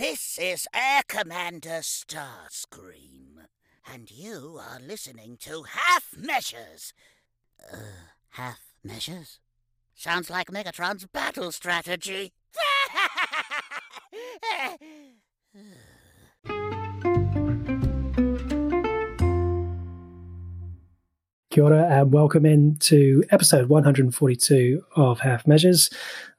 This is Air Commander Starscream, and you are listening to Half Measures. Uh, half measures? Sounds like Megatron's battle strategy. Kia ora and welcome in to episode 142 of Half Measures.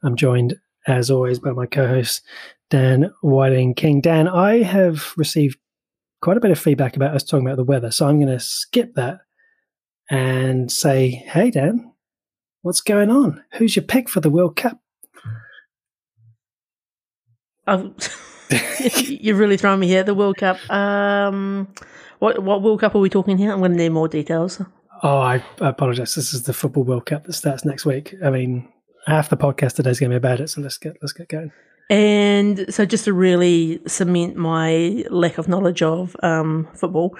I'm joined, as always, by my co host, Dan Whiting King. Dan, I have received quite a bit of feedback about us talking about the weather, so I'm going to skip that and say, hey, Dan, what's going on? Who's your pick for the World Cup? Um, you're really throwing me here. The World Cup. Um, what what World Cup are we talking here? I'm going to need more details. Oh, I, I apologize. This is the Football World Cup that starts next week. I mean, half the podcast today is going to be about it, so let's get let's get going. And so, just to really cement my lack of knowledge of um, football,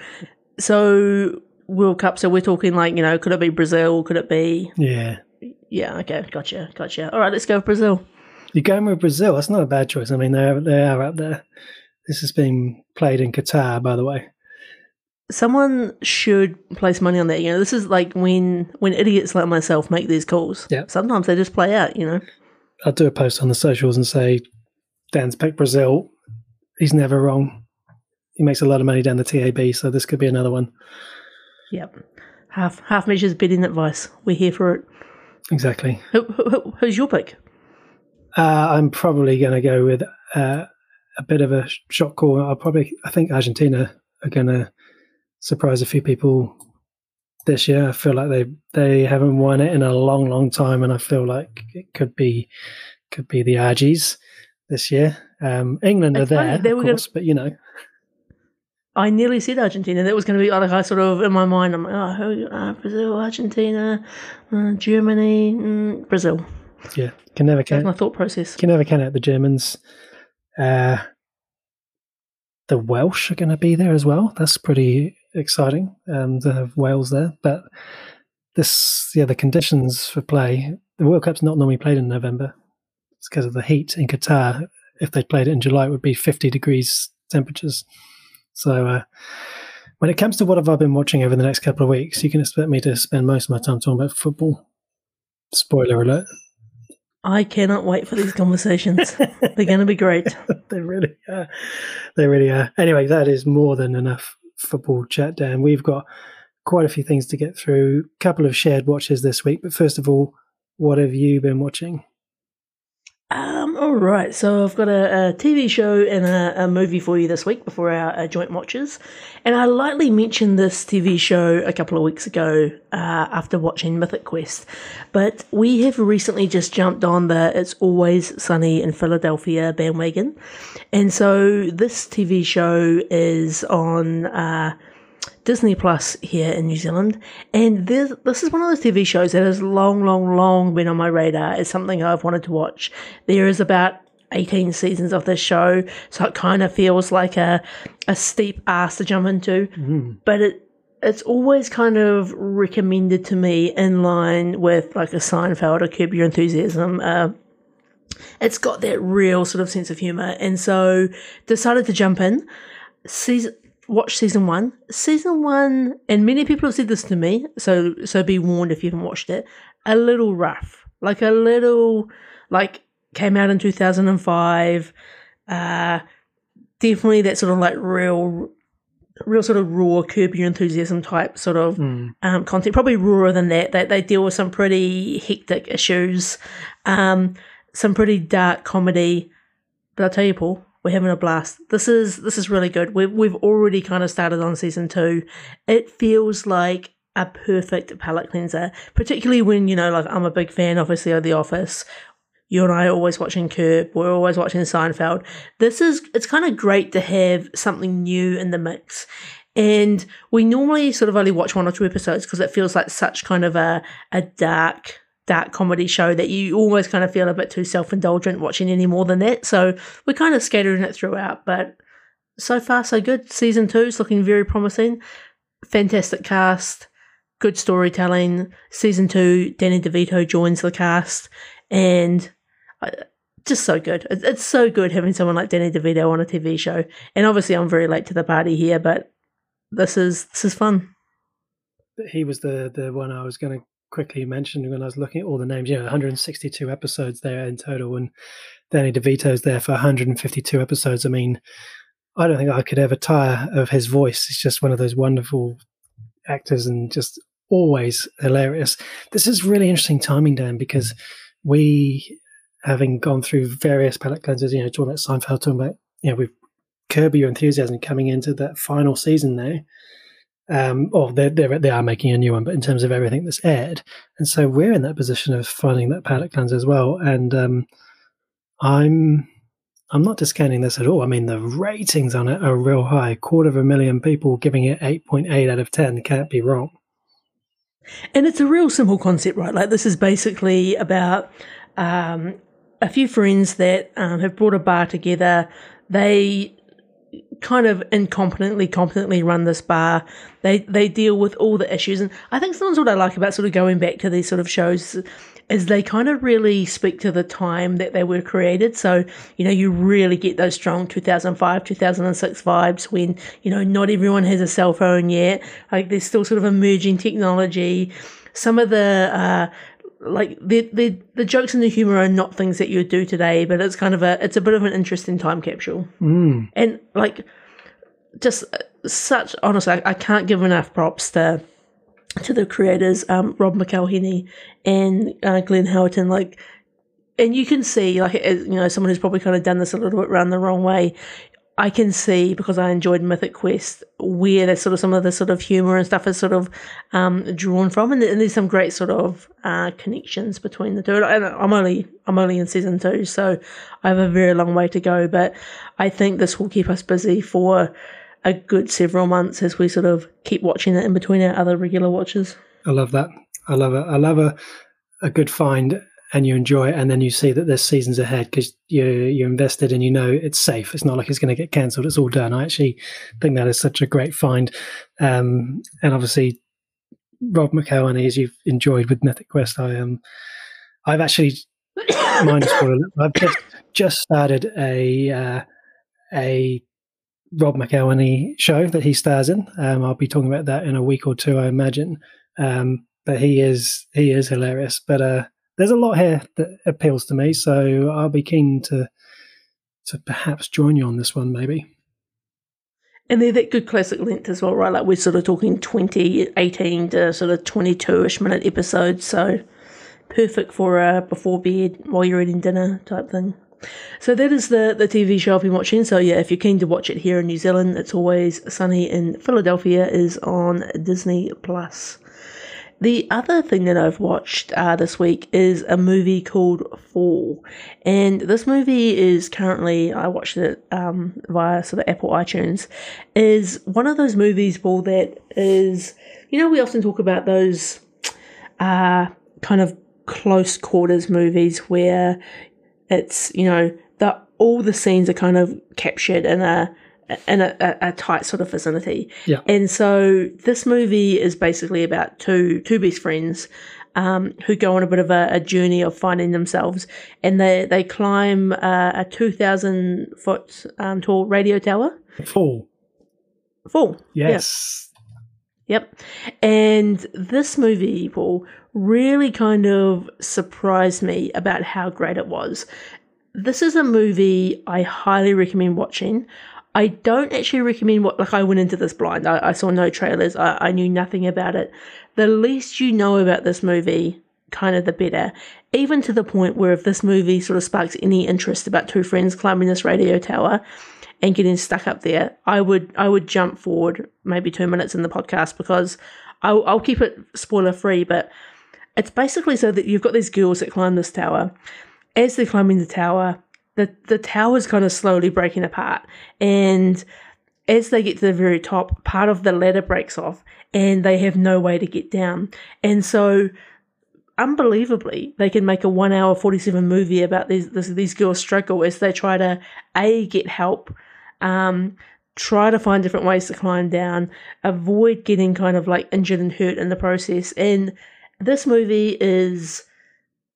so World Cup. So we're talking like you know, could it be Brazil? Could it be? Yeah, Yeah. Okay. Gotcha. Gotcha. All right. Let's go with Brazil. you're going with Brazil. That's not a bad choice. I mean, they they are up there. This has been played in Qatar, by the way. Someone should place money on that. You know, this is like when when idiots like myself make these calls. Yeah. Sometimes they just play out. You know. I'll do a post on the socials and say Dan's picked Brazil. He's never wrong. He makes a lot of money down the TAB, so this could be another one. Yep. Half half measures bidding advice. We're here for it. Exactly. Who, who, who- who's your pick? Uh, I'm probably going to go with uh, a bit of a sh- shot call. I'll probably, I think Argentina are going to surprise a few people this year. I feel like they they haven't won it in a long, long time, and I feel like it could be could be the Argies this year. Um, England are It's funny, there, they of were gonna- course, but you know, I nearly said Argentina. That was going to be like I sort of in my mind. I'm like, oh, who, uh, Brazil, Argentina, uh, Germany, mm, Brazil. yeah, can never That's my thought process. can never count out the Germans. Uh, the Welsh are going to be there as well. That's pretty exciting um, to have Wales there. But this, yeah, the conditions for play. The World Cup's not normally played in November. It's because of the heat in Qatar. If they played it in July, it would be 50 degrees temperatures. So, uh, when it comes to what have I been watching over the next couple of weeks, you can expect me to spend most of my time talking about football. Spoiler alert. I cannot wait for these conversations. They're going to be great. they really are. They really are. Anyway, that is more than enough football chat, Dan. We've got quite a few things to get through. A couple of shared watches this week. But first of all, what have you been watching? All right, so I've got a, a TV show and a, a movie for you this week before our, our joint watches. And I lightly mentioned this TV show a couple of weeks ago uh, after watching Mythic Quest. But we have recently just jumped on the It's Always Sunny in Philadelphia bandwagon. And so this TV show is on. Uh, Disney Plus here in New Zealand, and this this is one of those TV shows that has long, long, long been on my radar. It's something I've wanted to watch. There is about eighteen seasons of this show, so it kind of feels like a a steep ass to jump into, but it it's always kind of recommended to me in line with like a Seinfeld or Curb Your Enthusiasm. Uh, it's got that real sort of sense of humor, and so decided to jump in. Season watch season one. Season one, and many people have said this to me, so so be warned if you haven't watched it. A little rough, like a little, like came out in two thousand and five. Uh, definitely that sort of like real, real sort of raw curb your enthusiasm type sort of um, content. Probably rawer than that. They they deal with some pretty hectic issues, um, some pretty dark comedy. But I'll tell you, Paul, we're having a blast. This is this is really good. We've we've already kind of started on season two. It feels like a perfect palate cleanser, particularly when you know, like I'm a big fan, obviously, of The Office. You and I are always watching Curb. We're always watching Seinfeld. This is it's kind of great to have something new in the mix. And we normally sort of only watch one or two episodes because it feels like such kind of a a dark dark comedy show that you almost kind of feel a bit too self indulgent watching any more than that. So we're kind of scattering it throughout, but so far so good. Season two is looking very promising. Fantastic cast, good storytelling. Season two, Danny DeVito joins the cast, and uh, just so good. It's, it's so good having someone like Danny DeVito on a TV show. And obviously, I'm very late to the party here, but this is this is fun. He was the the one I was going to quickly mentioned when I was looking at all the names. You know, 162 episodes there in total, and Danny DeVito's there for 152 episodes. I mean, I don't think I could ever tire of his voice. He's just one of those wonderful actors and just always hilarious. This is really interesting timing, Dan, because we, having gone through various palate cleansers, you know, talking about Seinfeld, talking about, you know, we've Curb Your Enthusiasm coming into that final season now. Um, or they're, they're, they are making a new one, but in terms of everything that's aired. And so we're in that position of finding that palate cleanser as well. And um, I'm I'm not discounting this at all. I mean, the ratings on it are real high. Quarter of a million people giving it 8.8 out of 10 can't be wrong. And it's a real simple concept, right? Like, this is basically about um, a few friends that um, have brought a bar together. They kind of incompetently, competently run this bar. They they deal with all the issues, and I think sometimes what I like about sort of going back to these sort of shows is they kind of really speak to the time that they were created. So, you know, you really get those strong 2005, 2006 vibes when, you know, not everyone has a cell phone yet. Like there's still sort of emerging technology. Some of the, uh, like the, the the jokes and the humor are not things that you would do today, but it's kind of a it's a bit of an interesting time capsule. Mm. And like just such honestly, I, I can't give enough props to to the creators, um, Rob McElhenney and uh, Glenn Howerton, like, and you can see, like, you know, someone who's probably kind of done this a little bit around the wrong way. I can see because I enjoyed Mythic Quest where there's sort of some of the sort of humor and stuff is sort of um, drawn from, and, there's some great sort of uh, connections between the two. And I'm only I'm only in season two, so I have a very long way to go. But I think this will keep us busy for a good several months as we sort of keep watching it in between our other regular watches. I love that. I love it. I love a a good find and you enjoy it, and then you see that there's seasons ahead because you you're invested and you know it's safe. It's not like it's going to get cancelled. It's all done. I actually think that is such a great find, um, and obviously Rob McElhenney, as you've enjoyed with Mythic Quest, I. Um, I've actually mind I've just just started a uh, a Rob McElhenney show that he stars in. Um, I'll be talking about that in a week or two, I imagine. Um, but he is he is hilarious. But uh, there's a lot here that appeals to me, so I'll be keen to to perhaps join you on this one, maybe. And they're that good classic length as well, right? Like we're sort of talking 20, 18 to sort of 22 ish minute episodes. So perfect for a before bed while you're eating dinner type thing. So that is the, the TV show I've been watching. So yeah, if you're keen to watch it here in New Zealand, it's always sunny in Philadelphia is on Disney Plus. The other thing that I've watched uh, this week is a movie called Fall, and this movie is currently I watched it um, via sort of Apple iTunes. Is one of those movies, Paul, that is you know we often talk about those uh, kind of close quarters movies where it's you know the all the scenes are kind of captured in a in a, a, tight sort of vicinity. Yeah. And so this movie is basically about two two best friends um, who go on a bit of a, a, journey of finding themselves, and they they climb uh, a two thousand foot um, tall radio tower. Full. Full. Yes. Yep. And this movie, Paul, really kind of surprised me about how great it was. This is a movie I highly recommend watching. I don't actually recommend what, like, I went into this blind. I, I saw no trailers, I, I knew nothing about it. The least you know about this movie, kind of the better. Even to the point where if this movie sort of sparks any interest about two friends climbing this radio tower, and getting stuck up there, I would I would jump forward maybe two minutes in the podcast because I'll, I'll keep it spoiler free. But it's basically so that you've got these girls that climb this tower. As they're climbing the tower, the the tower's kind of slowly breaking apart, and as they get to the very top, part of the ladder breaks off, and they have no way to get down. And so, unbelievably, they can make a one hour forty seven movie about these this, these girls struggle as they try to a get help, um, try to find different ways to climb down, avoid getting kind of like injured and hurt in the process. And this movie is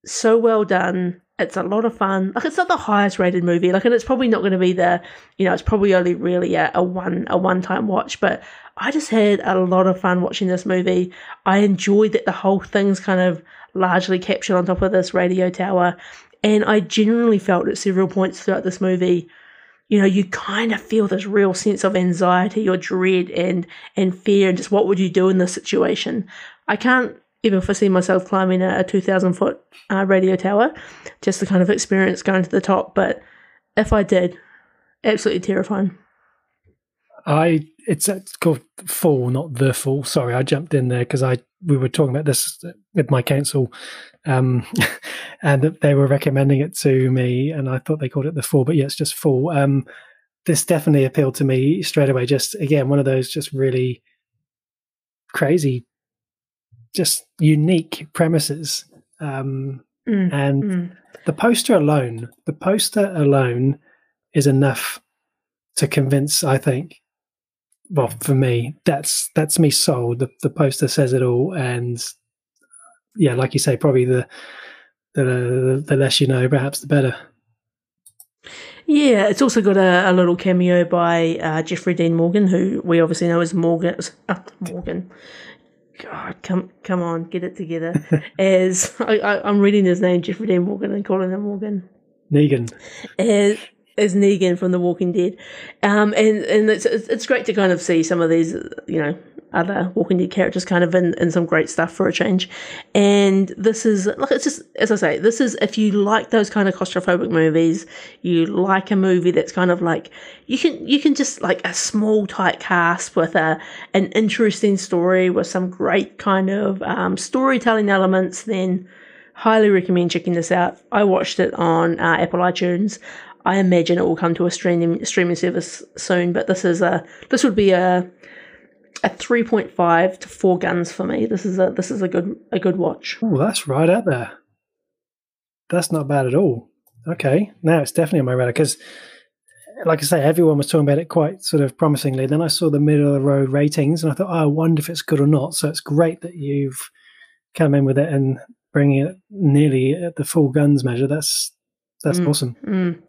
so well done It's a lot of fun. Like it's not the highest rated movie. Like, and it's probably not going to be the, you know, it's probably only really a, a one a one time watch. But I just had a lot of fun watching this movie. I enjoyed that the whole thing's kind of largely captured on top of this radio tower, and I genuinely felt at several points throughout this movie you know, you kind of feel this real sense of anxiety or dread and and fear and just what would you do in this situation. I can't even foresee myself climbing a, a 2,000 foot uh, radio tower just to kind of experience going to the top. But if I did, absolutely terrifying. I it's, it's called Fall, not the Fall. Sorry, I jumped in there because I we were talking about this with my council, um, and they were recommending it to me, and I thought they called it the Fall, but yeah, it's just Fall. Um, this definitely appealed to me straight away. Just again, one of those just really crazy just unique premises. Um, mm, and mm. the poster alone, the poster alone is enough to convince, I think. Well, for me, that's that's me sold. The the poster says it all, and yeah, like you say, probably the the the less you know, perhaps the better. Yeah, it's also got a, a little cameo by uh, Jeffrey Dean Morgan, who we obviously know as Morgan. Uh, Morgan, God, come come on, get it together. As I, am reading his name, Jeffrey Dean Morgan, and calling him Morgan. Negan. As as Negan from The Walking Dead, um, and and it's it's great to kind of see some of these, you know, other Walking Dead characters kind of in, in some great stuff for a change. And this is like it's just as I say, this is if you like those kind of claustrophobic movies, you like a movie that's kind of like you can you can just like a small tight cast with a an interesting story with some great kind of um, storytelling elements, then highly recommend checking this out. I watched it on uh, Apple iTunes. I imagine it will come to a streaming streaming service soon, but this is a this would be a a 3.5 to 4 guns for me. This is a this is a good a good watch. Oh, that's right out there. That's not bad at all. Okay, now it's definitely on my radar because, like I say, everyone was talking about it quite sort of promisingly. Then I saw the middle of the road ratings, and I thought, oh, I wonder if it's good or not. So it's great that you've come in with it and bringing it nearly at the full guns measure. That's that's mm, awesome. Mm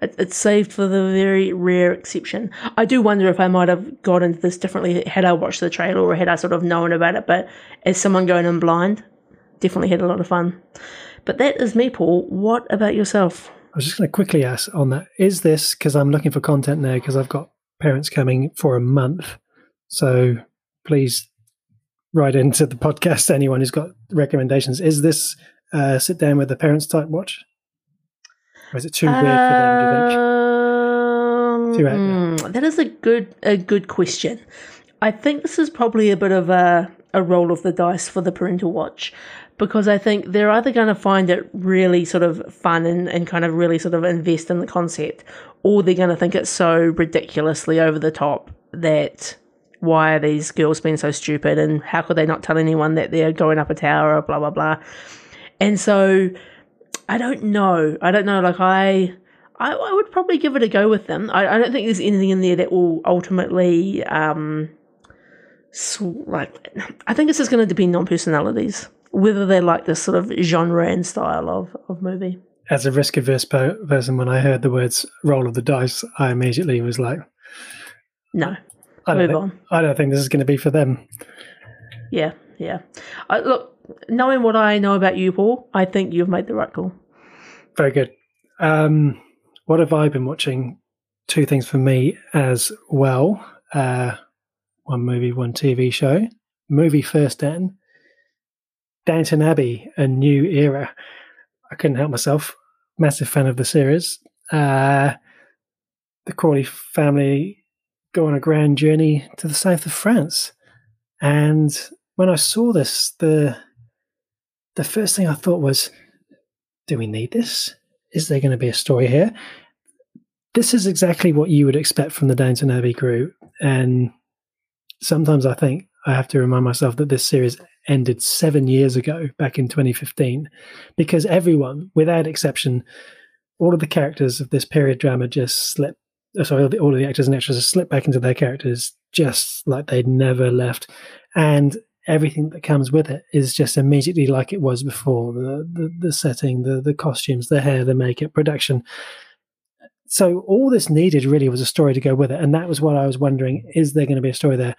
it's saved for the very rare exception. I do wonder if I might have got into this differently had I watched the trailer or had I sort of known about it. But as someone going in blind, definitely had a lot of fun. But that is me, Paul. What about yourself? I was just going to quickly ask on that. Is this because I'm looking for content now because I've got parents coming for a month? So please write into the podcast. Anyone who's got recommendations. Is this uh, sit down with the parents type watch? Or is it too weird for them? Do you think? Um, too mm, that is a good a good question. I think this is probably a bit of a a roll of the dice for the parental watch because I think they're either going to find it really sort of fun and, and kind of really sort of invest in the concept, or they're going to think it's so ridiculously over the top that why are these girls being so stupid and how could they not tell anyone that they're going up a tower or blah blah blah. And so I don't know. I don't know. Like I, I, I would probably give it a go with them. I, I don't think there's anything in there that will ultimately, um, sw- like, I think it's just going to depend on personalities, whether they like this sort of genre and style of, of movie. As a risk averse person, when I heard the words roll of the dice, I immediately was like, no, I move think, on. I don't think this is going to be for them. Yeah, yeah. I, look, knowing what I know about you, Paul, I think you've made the right call. Very good. Um, what have I been watching? Two things for me as well. Uh, one movie, one TV show. Movie first, then. Downton Abbey, a new era. I couldn't help myself. Massive fan of the series. Uh, the Crawley family go on a grand journey to the south of France. And when I saw this, the the first thing I thought was, do we need this? Is there going to be a story here? This is exactly what you would expect from the Downton Abbey crew. And sometimes I think I have to remind myself that this series ended seven years ago, back in 2015, because everyone, without exception, all of the characters of this period drama just slip. Uh, sorry, all, the, all of the actors and actresses slip back into their characters just like they'd never left. And everything that comes with it is just immediately like it was before the the, the setting the the costumes the hair the makeup production. So all this needed really was a story to go with it and that was what i was wondering is there going to be a story there?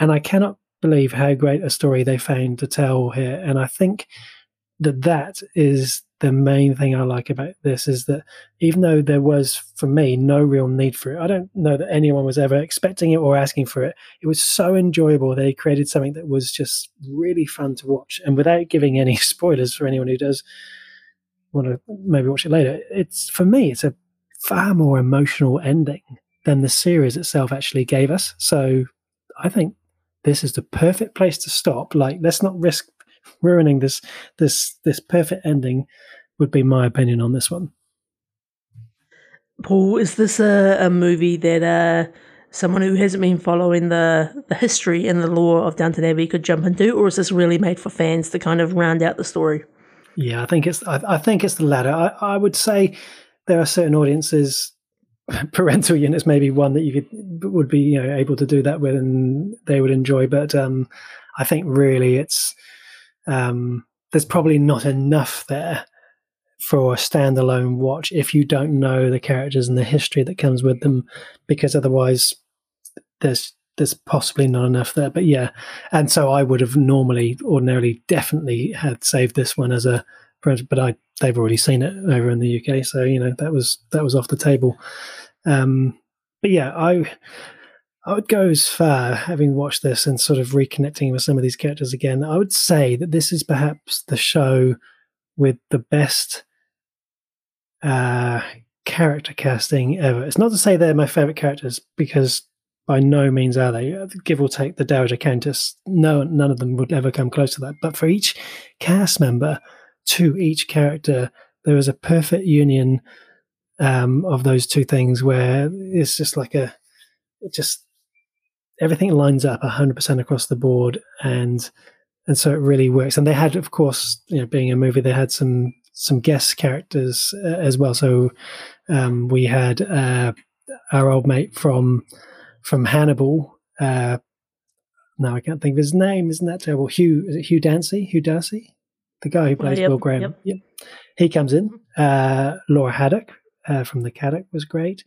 And i cannot believe how great a story they found to tell here and i think that that is the main thing I like about this is that even though there was, for me, no real need for it, I don't know that anyone was ever expecting it or asking for it. It was so enjoyable. They created something that was just really fun to watch. And without giving any spoilers for anyone who does want to maybe watch it later, it's for me, it's a far more emotional ending than the series itself actually gave us. So I think this is the perfect place to stop. Like, let's not risk ruining this this this perfect ending would be my opinion on this one. Paul, is this a, a movie that uh, someone who hasn't been following the, the history and the lore of Downton Abbey could jump into, or is this really made for fans to kind of round out the story? Yeah, I think it's I, I think it's the latter. I, I would say there are certain audiences parental units maybe one that you could would be you know able to do that with and they would enjoy but um i think really it's um, there's probably not enough there for a standalone watch if you don't know the characters and the history that comes with them, because otherwise there's there's possibly not enough there. But yeah, and so I would have normally, ordinarily, definitely had saved this one as a, but I they've already seen it over in the UK, so you know that was that was off the table. Um, but yeah, I I would go as far, having watched this and sort of reconnecting with some of these characters again. I would say that this is perhaps the show with the best uh, character casting ever. It's not to say they're my favorite characters because by no means are they. Give or take the Dowager Countess, no, none of them would ever come close to that. But for each cast member, to each character, there is a perfect union um, of those two things where it's just like a, it just everything lines up 100% across the board and and so it really works. And they had of course you know being a movie they had some some guest characters uh, as well. So um, we had uh, our old mate from from Hannibal uh, now I can't think of his name. Isn't that terrible? Hugh is it Hugh Dancy? Hugh Darcy? The guy who plays yep, Will Graham. yep. yep. he comes in uh, Laura Haddock uh, from the Caddock was great.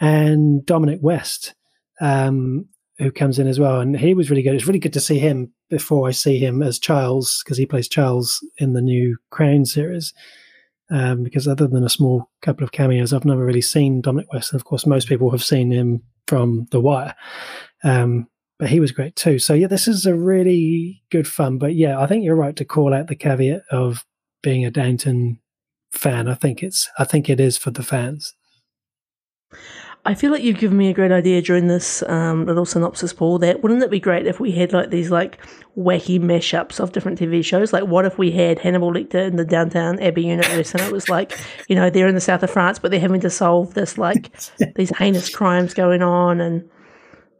And Dominic West um, who comes in as well, and he was really good. It's really good to see him before I see him as Charles because he plays Charles in the new Crown series. Um, because other than a small couple of cameos, I've never really seen Dominic West. And of course, most people have seen him from The Wire. Um, but he was great too. So yeah, this is a really good fun. But yeah, I think you're right to call out the caveat of being a Downton fan. I think it's I think it is for the fans. I feel like you've given me a great idea during this um, little synopsis, Paul. That wouldn't it be great if we had like these like wacky mashups of different TV shows? Like, what if we had Hannibal Lecter in the Downton Abbey universe, and it was like, you know, they're in the south of France, but they're having to solve this like these heinous crimes going on, and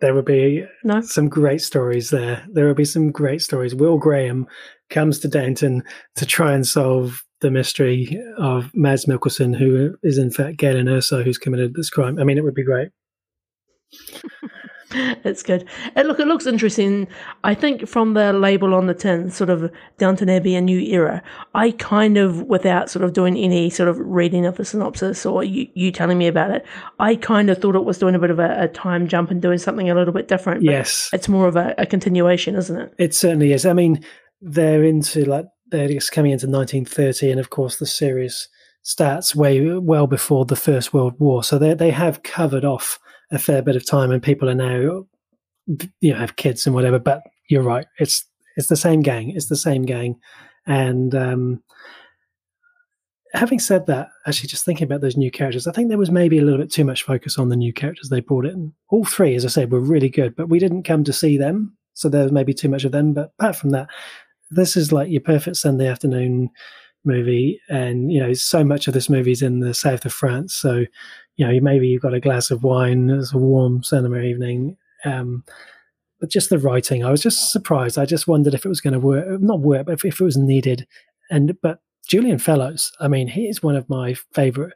there would be no? some great stories there. There would be some great stories. Will Graham comes to Downton to try and solve the mystery of Mads Mikkelsen, who is in fact Galen Erso, who's committed this crime. I mean, it would be great. it's good. And look, it looks interesting. I think from the label on the tin, sort of Downton Abbey, a new era. I kind of, without sort of doing any sort of reading of the synopsis or you, you telling me about it, I kind of thought it was doing a bit of a, a time jump and doing something a little bit different. Yes, it's more of a, a continuation, isn't it? It certainly is. I mean, they're into like they're coming into 1930, and of course the series starts way well before the First World War. So they they have covered off a fair bit of time, and people are now you know have kids and whatever. But you're right, it's it's the same gang, it's the same gang, and um, having said that, actually, just thinking about those new characters, I think there was maybe a little bit too much focus on the new characters they brought in. All three, as I said, were really good, but we didn't come to see them, so there was maybe too much of them. But apart from that, this is like your perfect Sunday afternoon movie, and you know so much of this movie is in the south of France. So you know maybe you've got a glass of wine it's a warm cinema evening. Um, but just the writing, I was just surprised. I just wondered if it was going to work, not work, but if, if it was needed. And but Julian Fellowes, I mean, he is one of my favorite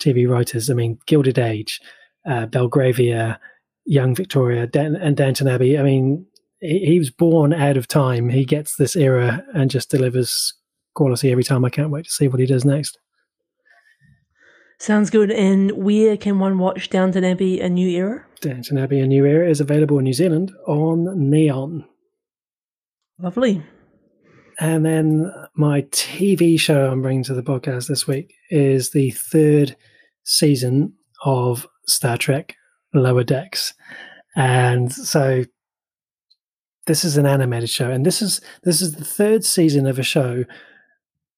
TV writers. I mean, Gilded Age, uh, Belgravia, Young Victoria, Dan- and Downton Abbey. I mean, he, he was born out of time. He gets this era and just delivers quality every time. I can't wait to see what he does next. Sounds good. And where can one watch Downton Abbey: A New Era? Downton Abbey: A New Era is available in New Zealand on Neon. Lovely. And then my TV show I'm bringing to the podcast this week is the third season of Star Trek Lower Decks. And so this is an animated show and this is this is the third season of a show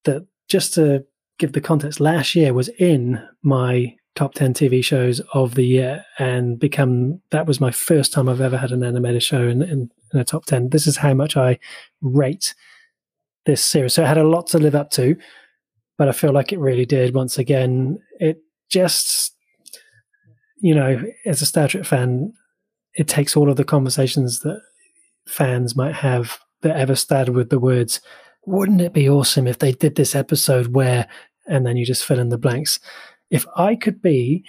that just to give the context last year was in my top 10 TV shows of the year and become that was my first time I've ever had an animated show in, in, in a top 10. This is how much I rate this series. So it had a lot to live up to, but I feel like it really did. Once again, it just, you know, as a Star Trek fan, it takes all of the conversations that fans might have that ever started with the words, wouldn't it be awesome if they did this episode where, and then you just fill in the blanks. If I could be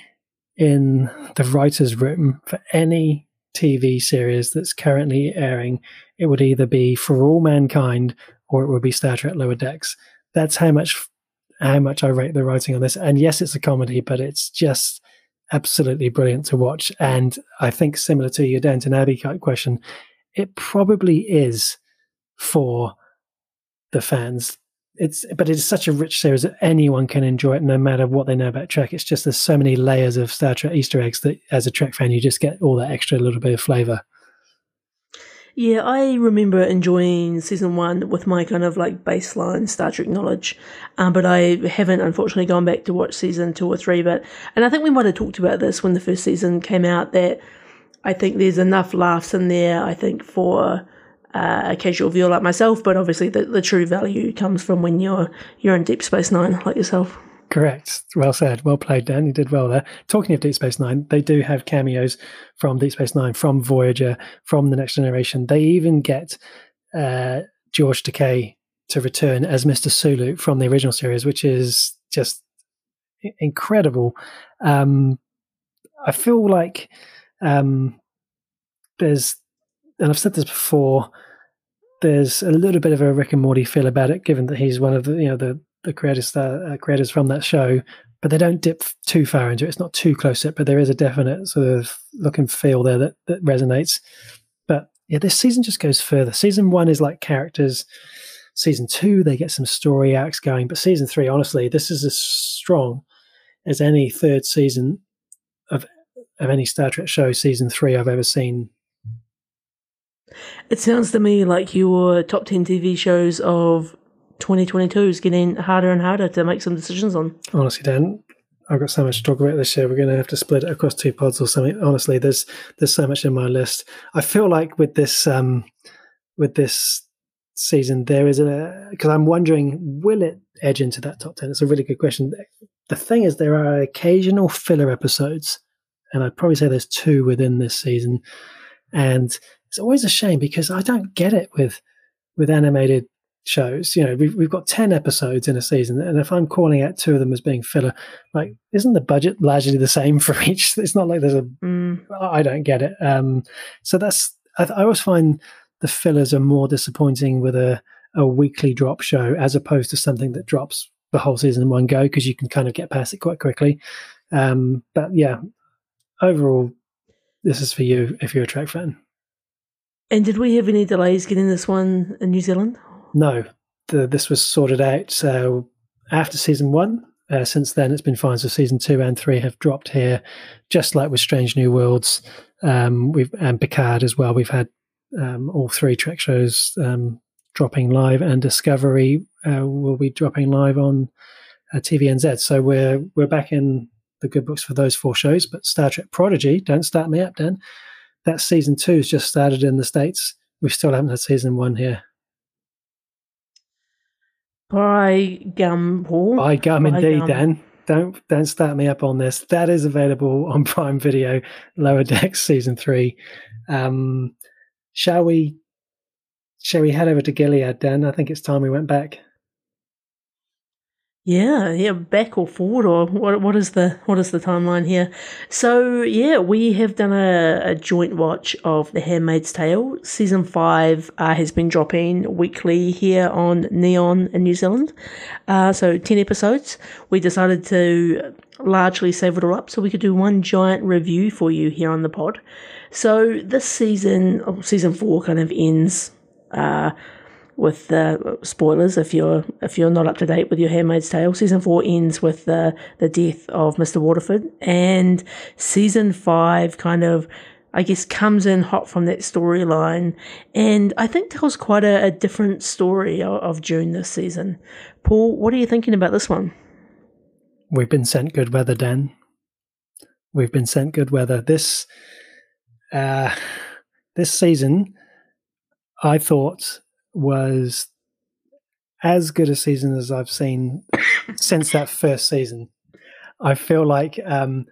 in the writer's room for any TV series that's currently airing, it would either be For All Mankind or it would be Star Trek Lower Decks. That's how much how much I rate the writing on this. And yes, it's a comedy, but it's just absolutely brilliant to watch. And I think similar to your Downton Abbey question, it probably is for the fans. It's but it's such a rich series that anyone can enjoy it no matter what they know about Trek. It's just there's so many layers of Star Trek Easter eggs that as a Trek fan you just get all that extra little bit of flavour. Yeah, I remember enjoying season one with my kind of like baseline Star Trek knowledge, um, but I haven't unfortunately gone back to watch season two or three. But and I think we might have talked about this when the first season came out that I think there's enough laughs in there. I think for uh, a casual viewer like myself, but obviously the, the true value comes from when you're you're in Deep Space Nine like yourself. Correct. Well said. Well played, Dan. You did well there. Talking of Deep Space Nine, they do have cameos from Deep Space Nine, from Voyager, from the Next Generation. They even get uh, George Takei to return as Mr. Sulu from the original series, which is just incredible. Um, I feel like um, there's, and I've said this before, there's a little bit of a Rick and Morty feel about it, given that he's one of the you know the the creators uh, creators from that show, but they don't dip too far into it. It's not too close it, but there is a definite sort of look and feel there that, that resonates. But yeah, this season just goes further. Season one is like characters. Season two, they get some story arcs going. But season three, honestly, this is as strong as any third season of of any Star Trek show. Season three I've ever seen. It sounds to me like your top ten TV shows of 2022 is getting harder and harder to make some decisions on. Honestly, Dan, I've got so much to talk about this year. We're going to have to split it across two pods or something. Honestly, there's there's so much in my list. I feel like with this um, with this season, there is a because I'm wondering will it edge into that top ten? It's a really good question. The thing is, there are occasional filler episodes, and I'd probably say there's two within this season, and it's always a shame because I don't get it with with animated shows. You know, we've, we've got 10 episodes in a season. And if I'm calling out two of them as being filler, like, isn't the budget largely the same for each? It's not like there's a. Mm. I don't get it. Um, so that's, I, I always find the fillers are more disappointing with a, a weekly drop show as opposed to something that drops the whole season in one go because you can kind of get past it quite quickly. Um, but yeah, overall, this is for you if you're a Trek fan. And did we have any delays getting this one in New Zealand? No, the, this was sorted out uh, after season one. Uh, since then, it's been fine. So season two and three have dropped here, just like with Strange New Worlds. Um, we've and Picard as well. We've had um, all three Trek shows um, dropping live, and Discovery uh, will be dropping live on uh, TVNZ. So we're we're back in the good books for those four shows. But Star Trek Prodigy, don't start me up, Dan. That season two has just started in the states. We still haven't had season one here. By gum, Paul. By gum, by indeed, gum. Dan. Don't don't start me up on this. That is available on Prime Video, Lower Decks season three. Um, shall we? Shall we head over to Gilead, Dan? I think it's time we went back. Yeah, yeah, back or forward, or what? What is the what is the timeline here? So yeah, we have done a, a joint watch of The Handmaid's Tale. Season five uh, has been dropping weekly here on Neon in New Zealand. Uh, so ten episodes. We decided to largely save it all up so we could do one giant review for you here on the pod. So this season, oh, season four, kind of ends. Uh, with the spoilers if you're if you're not up to date with your Handmaid's Tale. Season four ends with the the death of Mr. Waterford, and season five kind of. I guess comes in hot from that storyline, and I think tells quite a, a different story of, of June this season. Paul, what are you thinking about this one? We've been sent good weather, Dan. We've been sent good weather. This uh, this season, I thought was as good a season as I've seen since that first season. I feel like um,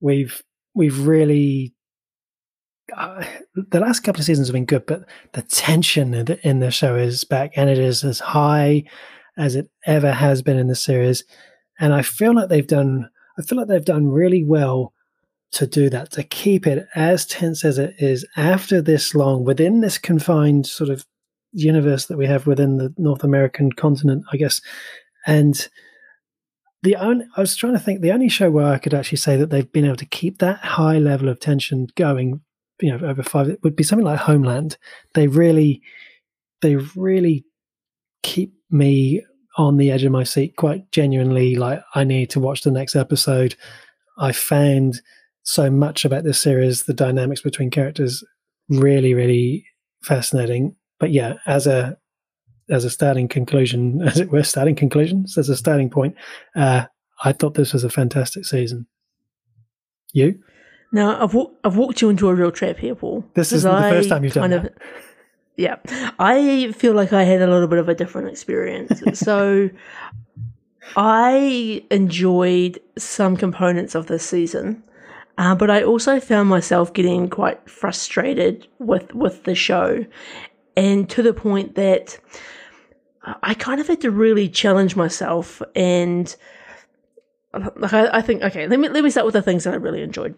we've we've really uh, the last couple of seasons have been good, but the tension in the, in the show is back, and it is as high as it ever has been in the series. And I feel like they've done. I feel like they've done really well to do that, to keep it as tense as it is after this long, within this confined sort of universe that we have within the North American continent, I guess. And the only, I was trying to think, the only show where I could actually say that they've been able to keep that high level of tension going, you know, over five, it would be something like Homeland. They really, they really keep me on the edge of my seat quite genuinely. Like, I need to watch the next episode. I found so much about this series, the dynamics between characters, really, really fascinating but yeah, as a as a starting conclusion, as it were, starting conclusions as a starting point, uh, I thought this was a fantastic season. You? Now I've w- I've walked you into a real trap here, Paul. This is the first time you've done of, that. Yeah, I feel like I had a little bit of a different experience. so I enjoyed some components of this season. Uh, but I also found myself getting quite frustrated with with the show, and to the point that I kind of had to really challenge myself and like I, I, think okay let me let me start with the things that I really enjoyed.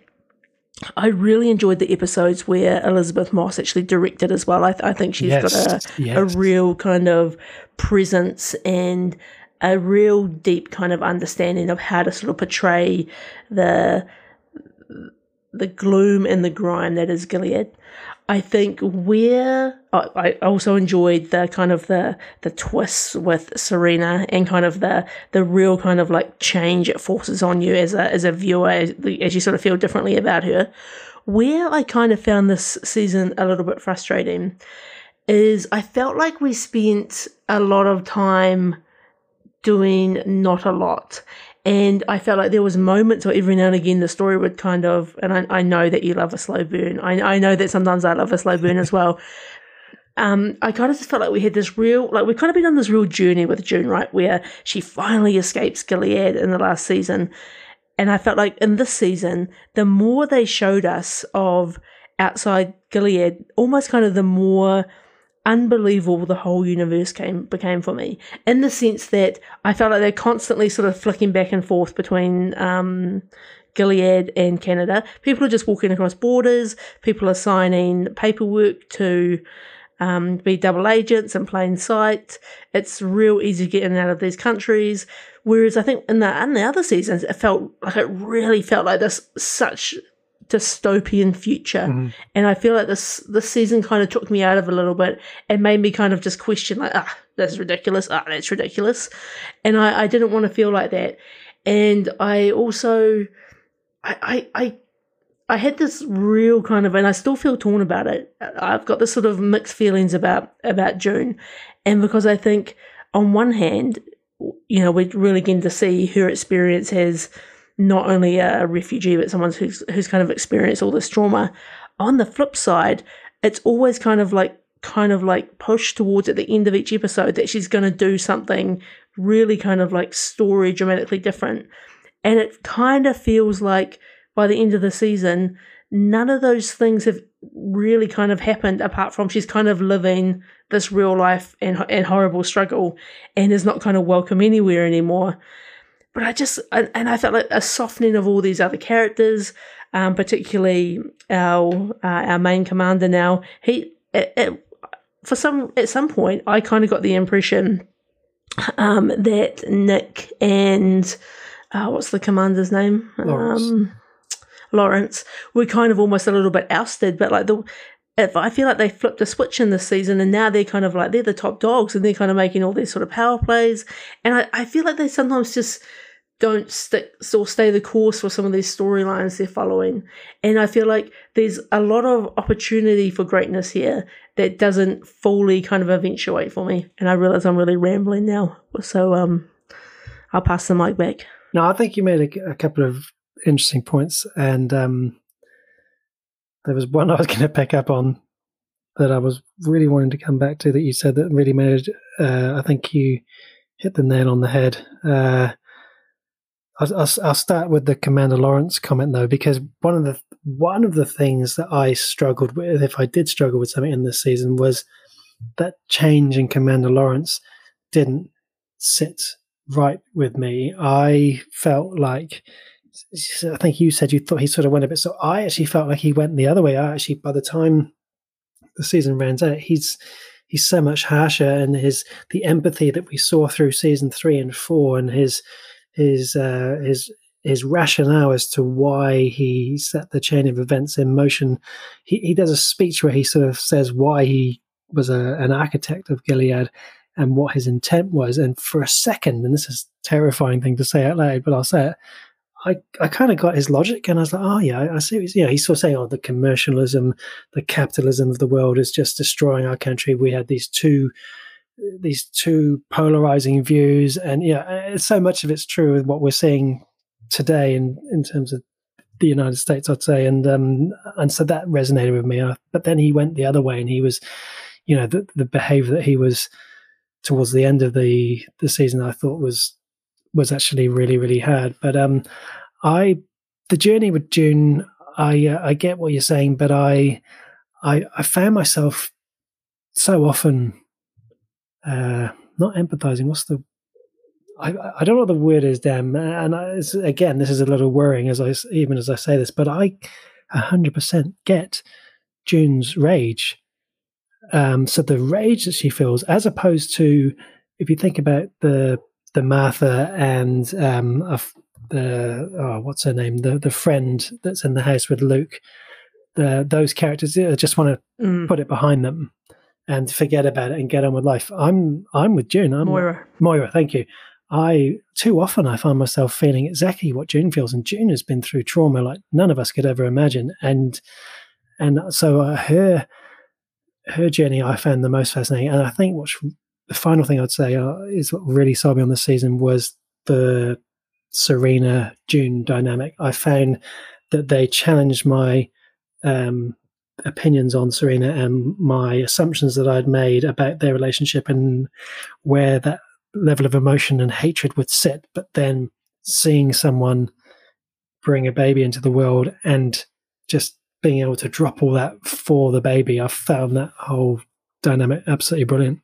I really enjoyed the episodes where Elisabeth Moss actually directed as well. I, th- I think she's yes, got a, yes. a real kind of presence and a real deep kind of understanding of how to sort of portray the the gloom and the grime that is Gilead. I think where I also enjoyed the kind of the the twists with Serena and kind of the the real kind of like change it forces on you as a as a viewer as, as you sort of feel differently about her. Where I kind of found this season a little bit frustrating is I felt like we spent a lot of time doing not a lot and I felt like there was moments where every now and again the story would kind of, and I, I know that you love a slow burn. I, I know that sometimes I love a slow burn as well. Um, I kind of just felt like we had this real, like we've kind of been on this real journey with June, right? Where she finally escapes Gilead in the last season. And I felt like in this season, the more they showed us of outside Gilead, almost kind of the more unbelievable the whole universe came became for me in the sense that I felt like they're constantly sort of flicking back and forth between um, Gilead and Canada. People are just walking across borders. People are signing paperwork to um, be double agents in plain sight. It's real easy to get in and out of these countries. Whereas I think in the in the other seasons, it felt like it really felt like this such dystopian future. Mm-hmm. And I feel like this this season kind of took me out of a little bit and made me kind of just question like, ah, that's ridiculous. Ah, that's ridiculous. And I, I didn't want to feel like that. And I also I, I I I had this real kind of, and I still feel torn about it. I've got this sort of mixed feelings about about June, and because I think, on one hand, you know, we're really getting to see her experience as not only a refugee but someone who's who's kind of experienced all this trauma. On the flip side, it's always kind of like kind of like pushed towards at the end of each episode that she's going to do something really kind of like story dramatically different. And it kind of feels like by the end of the season none of those things have really kind of happened apart from she's kind of living this real life and, and horrible struggle and is not kind of welcome anywhere anymore. But I just, and I felt like a softening of all these other characters, um, particularly our uh, our main commander now. He, it, it, for some, at some point, I kind of got the impression um, that Nick and uh, what's the commander's name? Lawrence. Um, Lawrence were kind of almost a little bit ousted, but like the if I feel like they flipped a switch in this season and now they're kind of like they're the top dogs and they're kind of making all these sort of power plays. And I, I feel like they sometimes just don't stick or stay the course for some of these storylines they're following. And I feel like there's a lot of opportunity for greatness here that doesn't fully kind of eventuate for me. And I realize I'm really rambling now. So um I'll pass the mic back. No, I think you made a, a couple of interesting points, and um, there was one I was going to pick up on that I was really wanting to come back to that you said that really made. Uh, I think you hit the nail on the head. Uh, I'll, I'll, start with the Commander Lawrence comment though, because one of the one of the things that I struggled with, if I did struggle with something in this season, was that change in Commander Lawrence didn't sit right with me. I felt like I think you said you thought he sort of went a bit. So I actually felt like he went the other way. I actually, by the time the season ran out, he's he's so much harsher, and his the empathy that we saw through season three and four, and his his uh, his his rationale as to why he set the chain of events in motion. He he does a speech where he sort of says why he was a, an architect of Gilead and what his intent was. And for a second, and this is terrifying thing to say out loud, but I'll say it. I, I kind of got his logic and I was like, oh, yeah, I see. Yeah, he's sort of saying, oh, the commercialism, the capitalism of the world is just destroying our country. We had these two these two polarizing views and yeah so much of it's true with what we're seeing today in in terms of the United States I'd say and um and so that resonated with me but then he went the other way and he was you know the the behavior that he was towards the end of the the season I thought was was actually really really hard. But um, I the journey with June, I uh, I get what you're saying, but I I I found myself so often uh, not empathizing. What's the I, I don't know what the word is, damn. And I, again, this is a little worrying as I even as I say this, but I 100% get June's rage. Um, so the rage that she feels, as opposed to if you think about the the Martha and um, the oh, what's her name, the the friend that's in the house with Luke. The, those characters I just want to mm. put it behind them and forget about it and get on with life. I'm I'm with June. I'm Moira. Moira, thank you. I too often I find myself feeling exactly what June feels, and June has been through trauma like none of us could ever imagine, and and so uh, her her journey I found the most fascinating, and I think what's the final thing I'd say uh, is what really sold me on the season was the Serena June dynamic. I found that they challenged my um, opinions on Serena and my assumptions that I'd made about their relationship and where that level of emotion and hatred would sit. But then seeing someone bring a baby into the world and just being able to drop all that for the baby, I found that whole dynamic absolutely brilliant.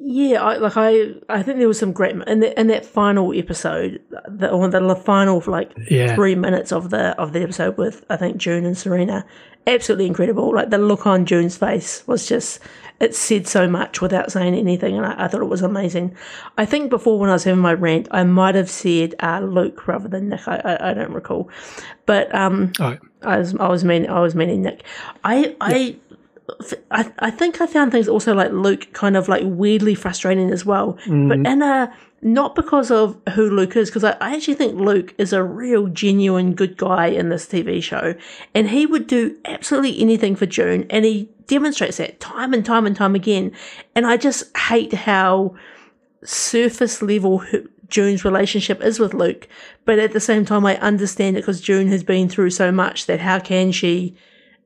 Yeah, I, like I, I think there was some great in, the, in that final episode, the or the final like yeah. three minutes of the of the episode with I think June and Serena, absolutely incredible. Like the look on June's face was just it said so much without saying anything, and I, I thought it was amazing. I think before when I was having my rant, I might have said uh, Luke rather than Nick. I, I, I don't recall, but um, oh. I was I was mean I was meaning Nick. I I I, I think I found things also like Luke kind of like weirdly frustrating as well, mm. but in a not because of who Luke is, because I, I actually think Luke is a real genuine good guy in this TV show, and he would do absolutely anything for June, and he demonstrates that time and time and time again. And I just hate how surface level June's relationship is with Luke, but at the same time, I understand it because June has been through so much that how can she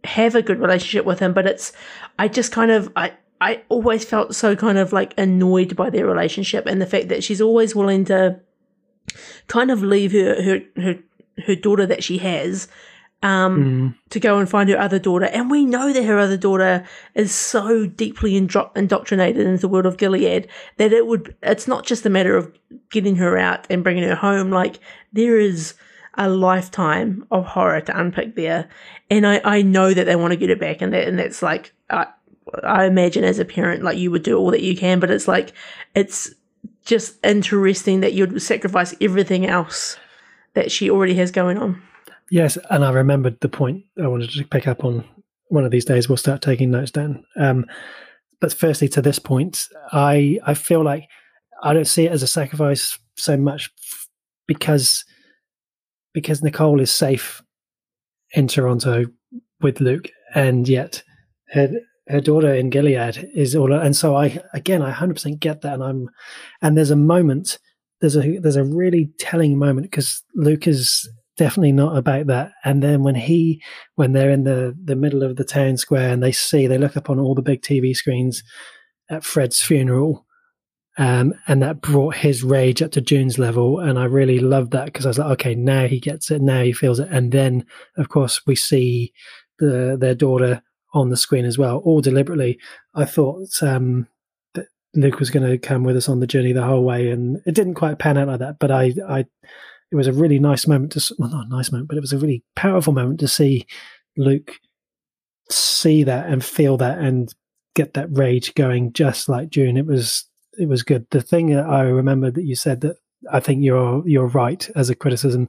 have a good relationship with him, but it's I just kind of I I always felt so kind of like annoyed by their relationship and the fact that she's always willing to kind of leave her her her, her daughter that she has um, Mm. to go and find her other daughter. And we know that her other daughter is so deeply indro- indoctrinated into the world of Gilead that it would, it's not just a matter of getting her out and bringing her home. Like, there is a lifetime of horror to unpick there. And I, I know that they want to get it back. And, that, and that's like, I, I imagine as a parent, like, you would do all that you can. But it's like, it's just interesting that you'd sacrifice everything else that she already has going on. Yes, and I remembered the point I wanted to pick up on. One of these days, we'll start taking notes down. Um, but firstly, to this point, I I feel like I don't see it as a sacrifice so much because because Nicole is safe in Toronto with Luke, and yet her her daughter in Gilead is all. And so I again, I hundred percent get that, and I'm and there's a moment. There's a there's a really telling moment because Luke is definitely not about that. And then when he when they're in the the middle of the town square and they see they look up on all the big TV screens at Fred's funeral. Um, and that brought his rage up to June's level, and I really loved that because I was like, okay, now he gets it, now he feels it, and then, of course, we see the their daughter on the screen as well, all deliberately. I thought um, that Luke was going to come with us on the journey the whole way, and it didn't quite pan out like that. But I, I, it was a really nice moment to, well, not a nice moment, but it was a really powerful moment to see Luke see that and feel that and get that rage going, just like June. It was, it was good. The thing that I remember that you said that I think you're you're right as a criticism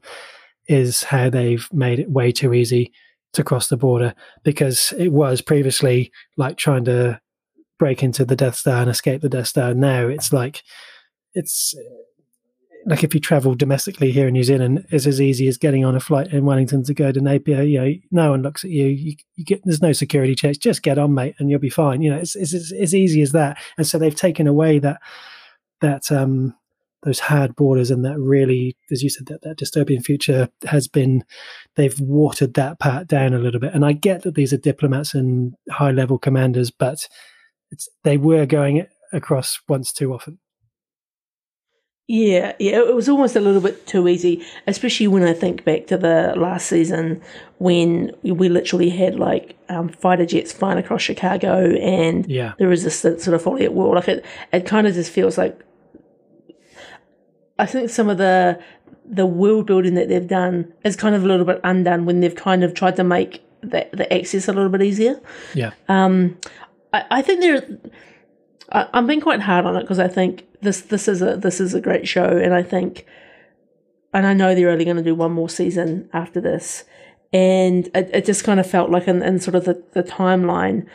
is how they've made it way too easy to cross the border because it was previously like trying to break into the Death Star and escape the Death Star. Now it's like it's like if you travel domestically here in New Zealand, it's as easy as getting on a flight in Wellington to go to Napier. You know, no one looks at you. You, you get there's no security checks. Just get on, mate, and you'll be fine. You know, it's it's as, as easy as that. And so they've taken away that that um those hard borders and that really, as you said, that that dystopian future has been they've watered that part down a little bit. And I get that these are diplomats and high level commanders, but they were going across once too often. Yeah, yeah, it was almost a little bit too easy, especially when I think back to the last season when we literally had like um, fighter jets flying across Chicago and Yeah. the resistance sort of fully at war. Like it, it kind of just feels like I think some of the the world building that they've done is kind of a little bit undone when they've kind of tried to make the, the access a little bit easier. Yeah. Um, I, I think there. I, I'm being quite hard on it because I think this this is a this is a great show, and I think, and I know they're only going to do one more season after this, and it, it just kind of felt like in, in sort of the, the timeline,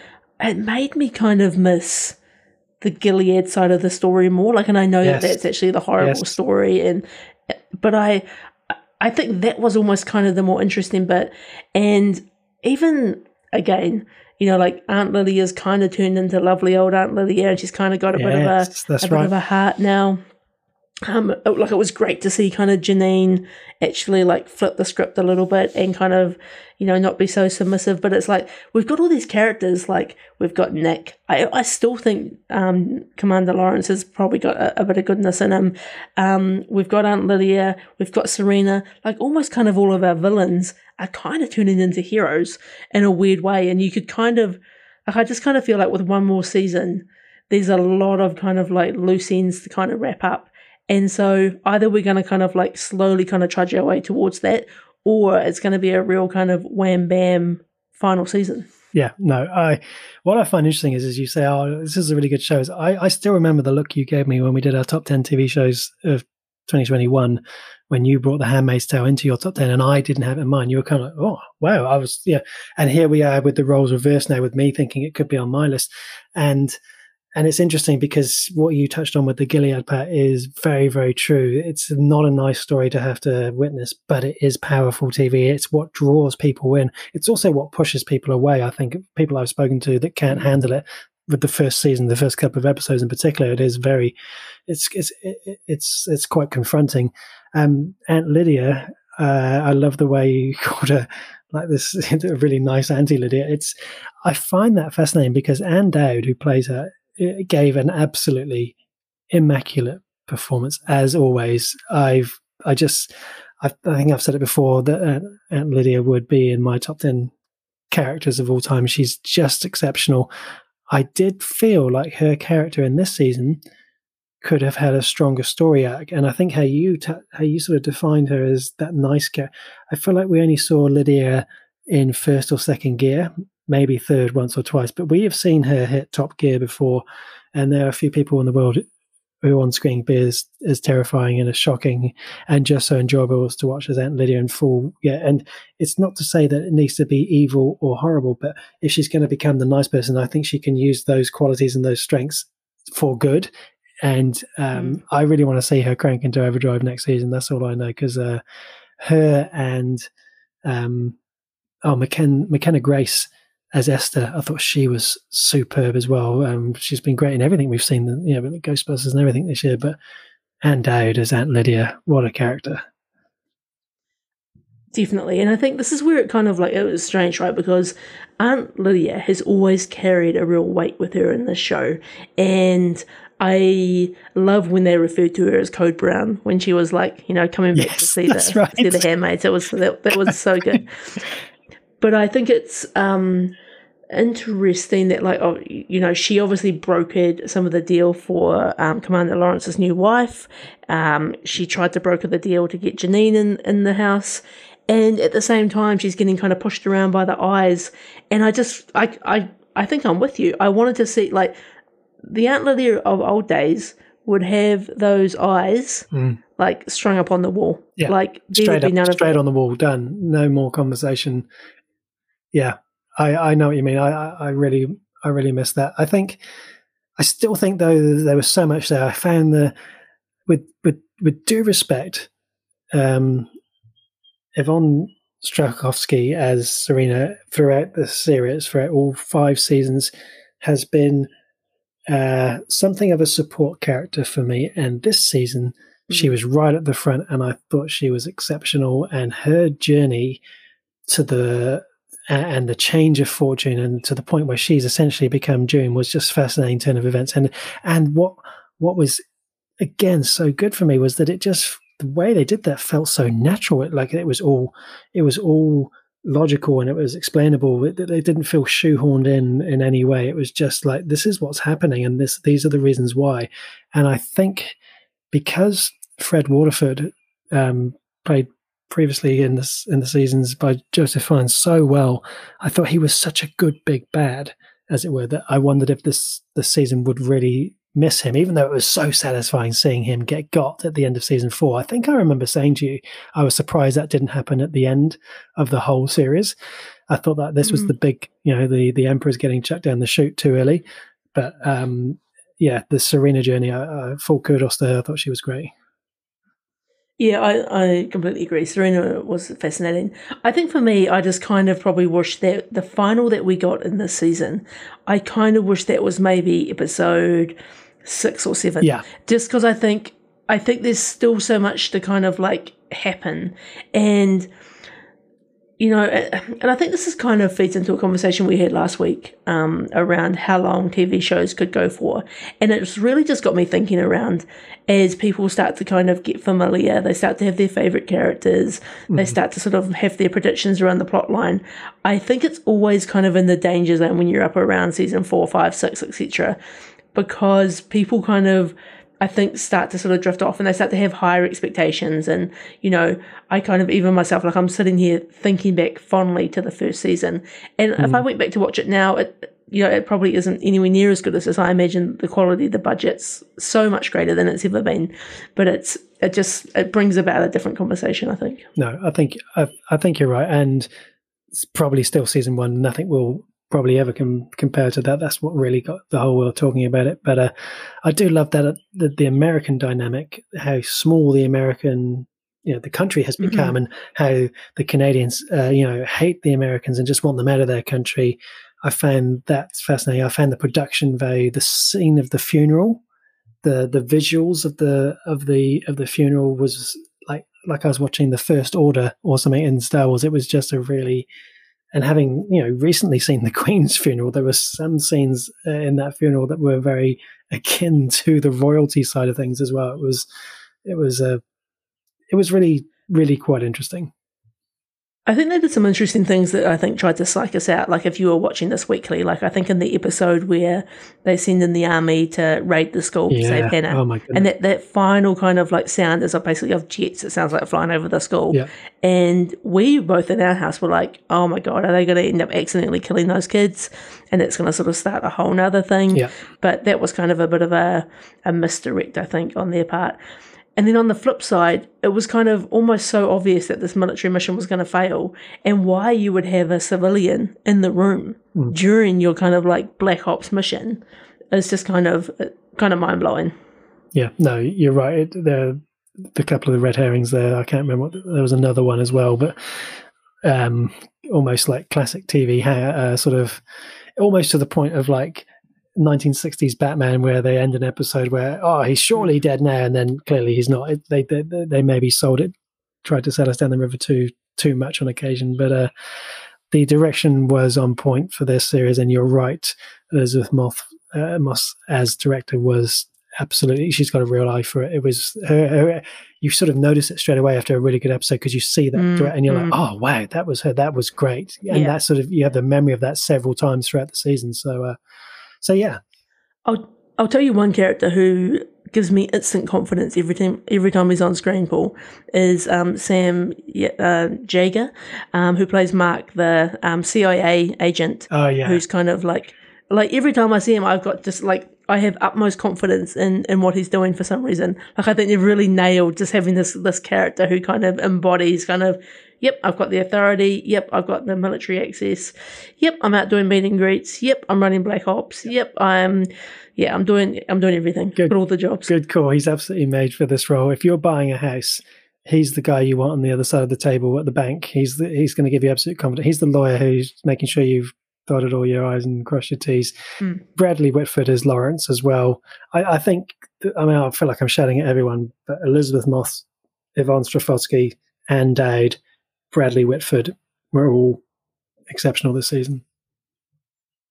it made me kind of miss the Gilead side of the story more. Like, and I know Yes. that that's actually the horrible Yes. story, and but I I think that was almost kind of the more interesting bit, and even again. You know, like Aunt Lydia's kind of turned into lovely old Aunt Lily, and she's kind of got a bit of a Yes, a bit right. of a heart now. Um, it- like it was great to see kind of Janine actually like flip the script a little bit and kind of, you know, not be so submissive. But it's like we've got all these characters. Like we've got Nick. I I still think um, Commander Lawrence has probably got a, a bit of goodness in him. Um, we've got Aunt Lydia. We've got Serena. Like almost kind of all of our villains are kind of turning into heroes in a weird way. And you could kind of, like, I just kind of feel like with one more season, there's a lot of kind of like loose ends to kind of wrap up. And so either we're going to kind of like slowly kind of trudge our way towards that, or it's going to be a real kind of wham bam final season. Yeah, no. I what I find interesting is, as you say, oh, this is a really good show. Is I, I still remember the look you gave me when we did our top ten TV shows of 2021, when you brought The Handmaid's Tale into your top ten, and I didn't have it in mind. You were kind of, like, oh, wow, I was, yeah. And here we are with the roles reversed now, with me thinking it could be on my list, and and it's interesting because what you touched on with the Gilead part is very, very true. It's not a nice story to have to witness, but it is powerful TV. It's what draws people in. It's also what pushes people away. I think people I've spoken to that can't handle it with the first season, the first couple of episodes in particular, it is very, it's it's it's it's quite confronting. Um, Aunt Lydia, uh, I love the way you called her like this a really nice Auntie Lydia. It's I find that fascinating because Ann Dowd, who plays her, gave an absolutely immaculate performance as always. I've I just I, I think I've said it before that Aunt, Aunt Lydia would be in my top ten characters of all time. She's just exceptional. I did feel like her character in this season could have had a stronger story arc, and I think how you how you sort of defined her as that nice girl. I feel like we only saw Lydia in first or second gear, maybe third once or twice, but we have seen her hit top gear before, and there are a few people in the world who on screen be as, terrifying and as shocking and just so enjoyable as to watch as Aunt Lydia in full. Yeah, and it's not to say that it needs to be evil or horrible, but if she's going to become the nice person, I think she can use those qualities and those strengths for good. And um, mm. I really want to see her crank into overdrive next season. That's all I know because uh, her and um, oh, McKen- McKenna Grace as Esther, I thought she was superb as well. Um, she's been great in everything we've seen, you know, the Ghostbusters and everything this year. But Ann Dowd as Aunt Lydia, what a character! Definitely, and I think this is where it kind of like it was strange, right? Because Aunt Lydia has always carried a real weight with her in this show, and I love when they referred to her as Code Brown when she was like, you know, coming back yes, to see the right. see the handmaids. It was that, that was so good. but I think it's um, interesting that, like, oh, you know, she obviously brokered some of the deal for um, Commander Lawrence's new wife. Um, she tried to broker the deal to get Janine in, in the house. And at the same time, she's getting kind of pushed around by the eyes. And I just, I, I, I think I'm with you. I wanted to see, like, the Aunt Lydia of old days would have those eyes mm. like strung up on the wall. Yeah. Like straight, up, straight on the wall, done. No more conversation yeah, I, I know what you mean. I, I really, I really miss that. I think, I still think though there was so much there. I found the, with with with due respect, um, Yvonne Strahovski as Serena throughout the series, throughout all five seasons, has been uh, something of a support character for me. And this season, she mm. was right at the front, and I thought she was exceptional. And her journey to the and the change of fortune and to the point where she's essentially become June was just fascinating turn of events. And and what what was again so good for me was that it just the way they did that felt so natural. It, like it was all it was all logical and it was explainable. It, it didn't feel shoehorned in in any way. It was just like this is what's happening and this these are the reasons why. And I think because Fred Waterford um, played previously in this in the seasons by Joseph Fiennes so well. I thought he was such a good big bad, as it were, that I wondered if this this season would really miss him, even though it was so satisfying seeing him get got at the end of season four. I think I remember saying to you, I was surprised that didn't happen at the end of the whole series. I thought that this mm was the big, you know, the the Emperor's getting chucked down the chute too early. But um, yeah, the Serena journey, uh, full kudos to her. I thought she was great. Yeah, I, I completely agree. Serena was fascinating. I think for me, I just kind of probably wish that the final that we got in this season, I kind of wish that was maybe episode six or seven. Yeah. Just because I think I think there's still so much to kind of like happen, and you know, and I think this is kind of feeds into a conversation we had last week um, around how long TV shows could go for. And it's really just got me thinking around as people start to kind of get familiar, they start to have their favorite characters, mm-hmm. they start to sort of have their predictions around the plot line. I think it's always kind of in the danger zone when you're up around season four, five, six, etc. Because people kind of I think start to sort of drift off and they start to have higher expectations. And, you know, I kind of, even myself, like I'm sitting here thinking back fondly to the first season. And mm. if I mm. went back to watch it now, it, you know, it probably isn't anywhere near as good as this. I imagine the quality, the budget's so much greater than it's ever been. But it's, it just, it brings about a different conversation, I think. No, I think, I, I think you're right. And it's probably still season one. Nothing will probably ever can compare to that. That's what really got the whole world talking about it. But uh, I do love that uh, the, the, American dynamic, how small the American, you know, the country has mm-hmm. become, mm-hmm. and how the Canadians, uh, you know, hate the Americans and just want them out of their country. I found that fascinating. I found the production value, the scene of the funeral, the the visuals of the of the of the funeral was like like I was watching the First Order or something in Star Wars. It was just a really and having you know recently seen the Queen's funeral, there were some scenes uh, in that funeral that were very akin to the royalty side of things as well. It was it was a uh, it was really really quite interesting. I think they did some interesting things that I think tried to psych us out. Like if you were watching this weekly, like I think in the episode where they send in the army to raid the school, Yeah. save Hannah, Oh and that, that final kind of like sound is basically of jets. It sounds like flying over the school. Yeah. And we both in our house were like, oh my God, are they going to end up accidentally killing those kids? And it's going to sort of start a whole nother thing. Yeah. But that was kind of a bit of a, a misdirect, I think, on their part. And then on the flip side, it was kind of almost so obvious that this military mission was going to fail and why you would have a civilian in the room Mm. during your kind of like Black Ops mission is just kind of kind of mind blowing. Yeah, no, you're right. It, the the couple of the red herrings there. I can't remember. What, there was another one as well, but um, almost like classic TV, uh, sort of almost to the point of like 1960s Batman, where they end an episode where oh he's surely dead now, and then clearly he's not. It, they, they they maybe sold it, tried to sell us down the river too too much on occasion, but uh, the direction was on point for this series. And you're right, Elisabeth Moth uh, Moss as director was absolutely she's got a real eye for it it was her, her you sort of notice it straight away after a really good episode because you see that Mm, and you're mm. like oh wow that was her that was great and Yeah. that sort of you have the memory of that several times throughout the season so uh so yeah I'll I'll tell you one character who gives me instant confidence every time every time he's on screen. Paul is um, Sam uh, Jaeger, um, who plays Mark, the um, CIA agent, oh yeah who's kind of like like every time I see him, I've got just like I have utmost confidence in in what he's doing for some reason. Like I think they've really nailed just having this this character who kind of embodies kind of. Yep, I've got the authority. Yep, I've got the military access. Yep, I'm out doing meet and greets. Yep, I'm running Black Ops. Yep, I'm, yeah, I'm doing, I'm doing everything. Good. All the jobs. good call he's absolutely made for this role if you're buying a house he's the guy you want on the other side of the table at the bank he's the, he's going to give you absolute confidence he's the lawyer who's making sure you've dotted all your i's and crossed your t's Hmm. bradley whitford is lawrence as well i, I think th- i mean i feel like i'm shouting at everyone but elisabeth moss yvonne strahovski ann dowd bradley whitford were all exceptional this season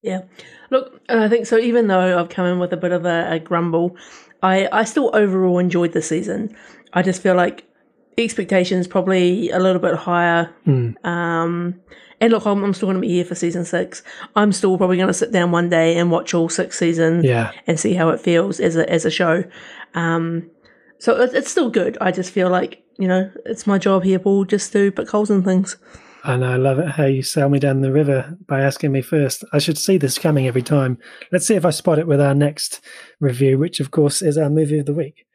Yeah. Look, I think so. Even though I've come in with a bit of a, a grumble, I I still overall enjoyed the season. I just feel like expectations probably a little bit higher. Hmm. Um, and look, I'm, I'm still going to be here for season six. I'm still probably going to sit down one day and watch all six seasons yeah and see how it feels as a as a show. Um, so it, it's still good. I just feel like you know it's my job here, Paul, just to put coals in things. And I love it how you sail me down the river by asking me first. I should see this coming every time. Let's see if I spot it with our next review, which of course is our movie of the week.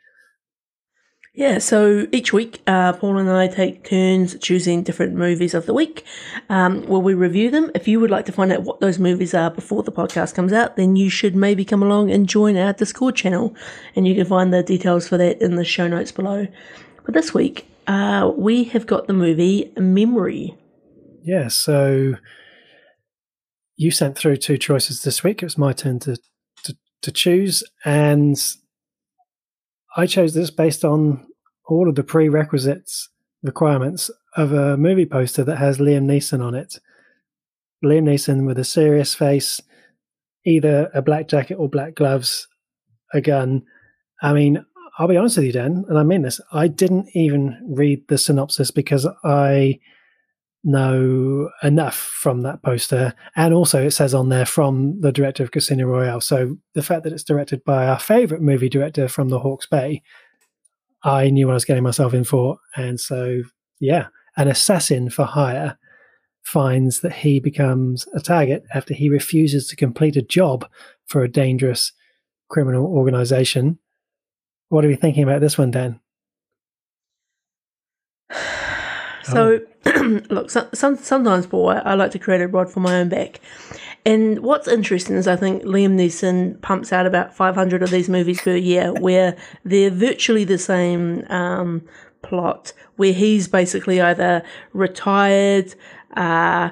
Yeah, so each week, uh, Paul and I take turns choosing different movies of the week. Um, where we review them. If you would like to find out what those movies are before the podcast comes out, then you should maybe come along and join our Discord channel, and you can find the details for that in the show notes below. But this week, uh, we have got the movie Memory. Yeah, so you sent through two choices this week. It was my turn to, to, to choose, and I chose this based on all of the prerequisites requirements of a movie poster that has Liam Neeson on it. Liam Neeson with a serious face, either a black jacket or black gloves, a gun. I mean, I'll be honest with you, Dan, and I mean this. I didn't even read the synopsis because I know enough from that poster. And also, it says on there from the director of Casino Royale. So the fact that it's directed by our favorite movie director from the Hawke's Bay, I knew what I was getting myself in for. And so, yeah, an assassin for hire finds that he becomes a target after he refuses to complete a job for a dangerous criminal organization. What are we thinking about this one, Dan? So, oh. look, so, some, sometimes, Paul, I, I like to create a rod for my own back. And what's interesting is I think Liam Neeson pumps out about 500 of these movies per year where they're virtually the same um, plot, where he's basically either retired, uh,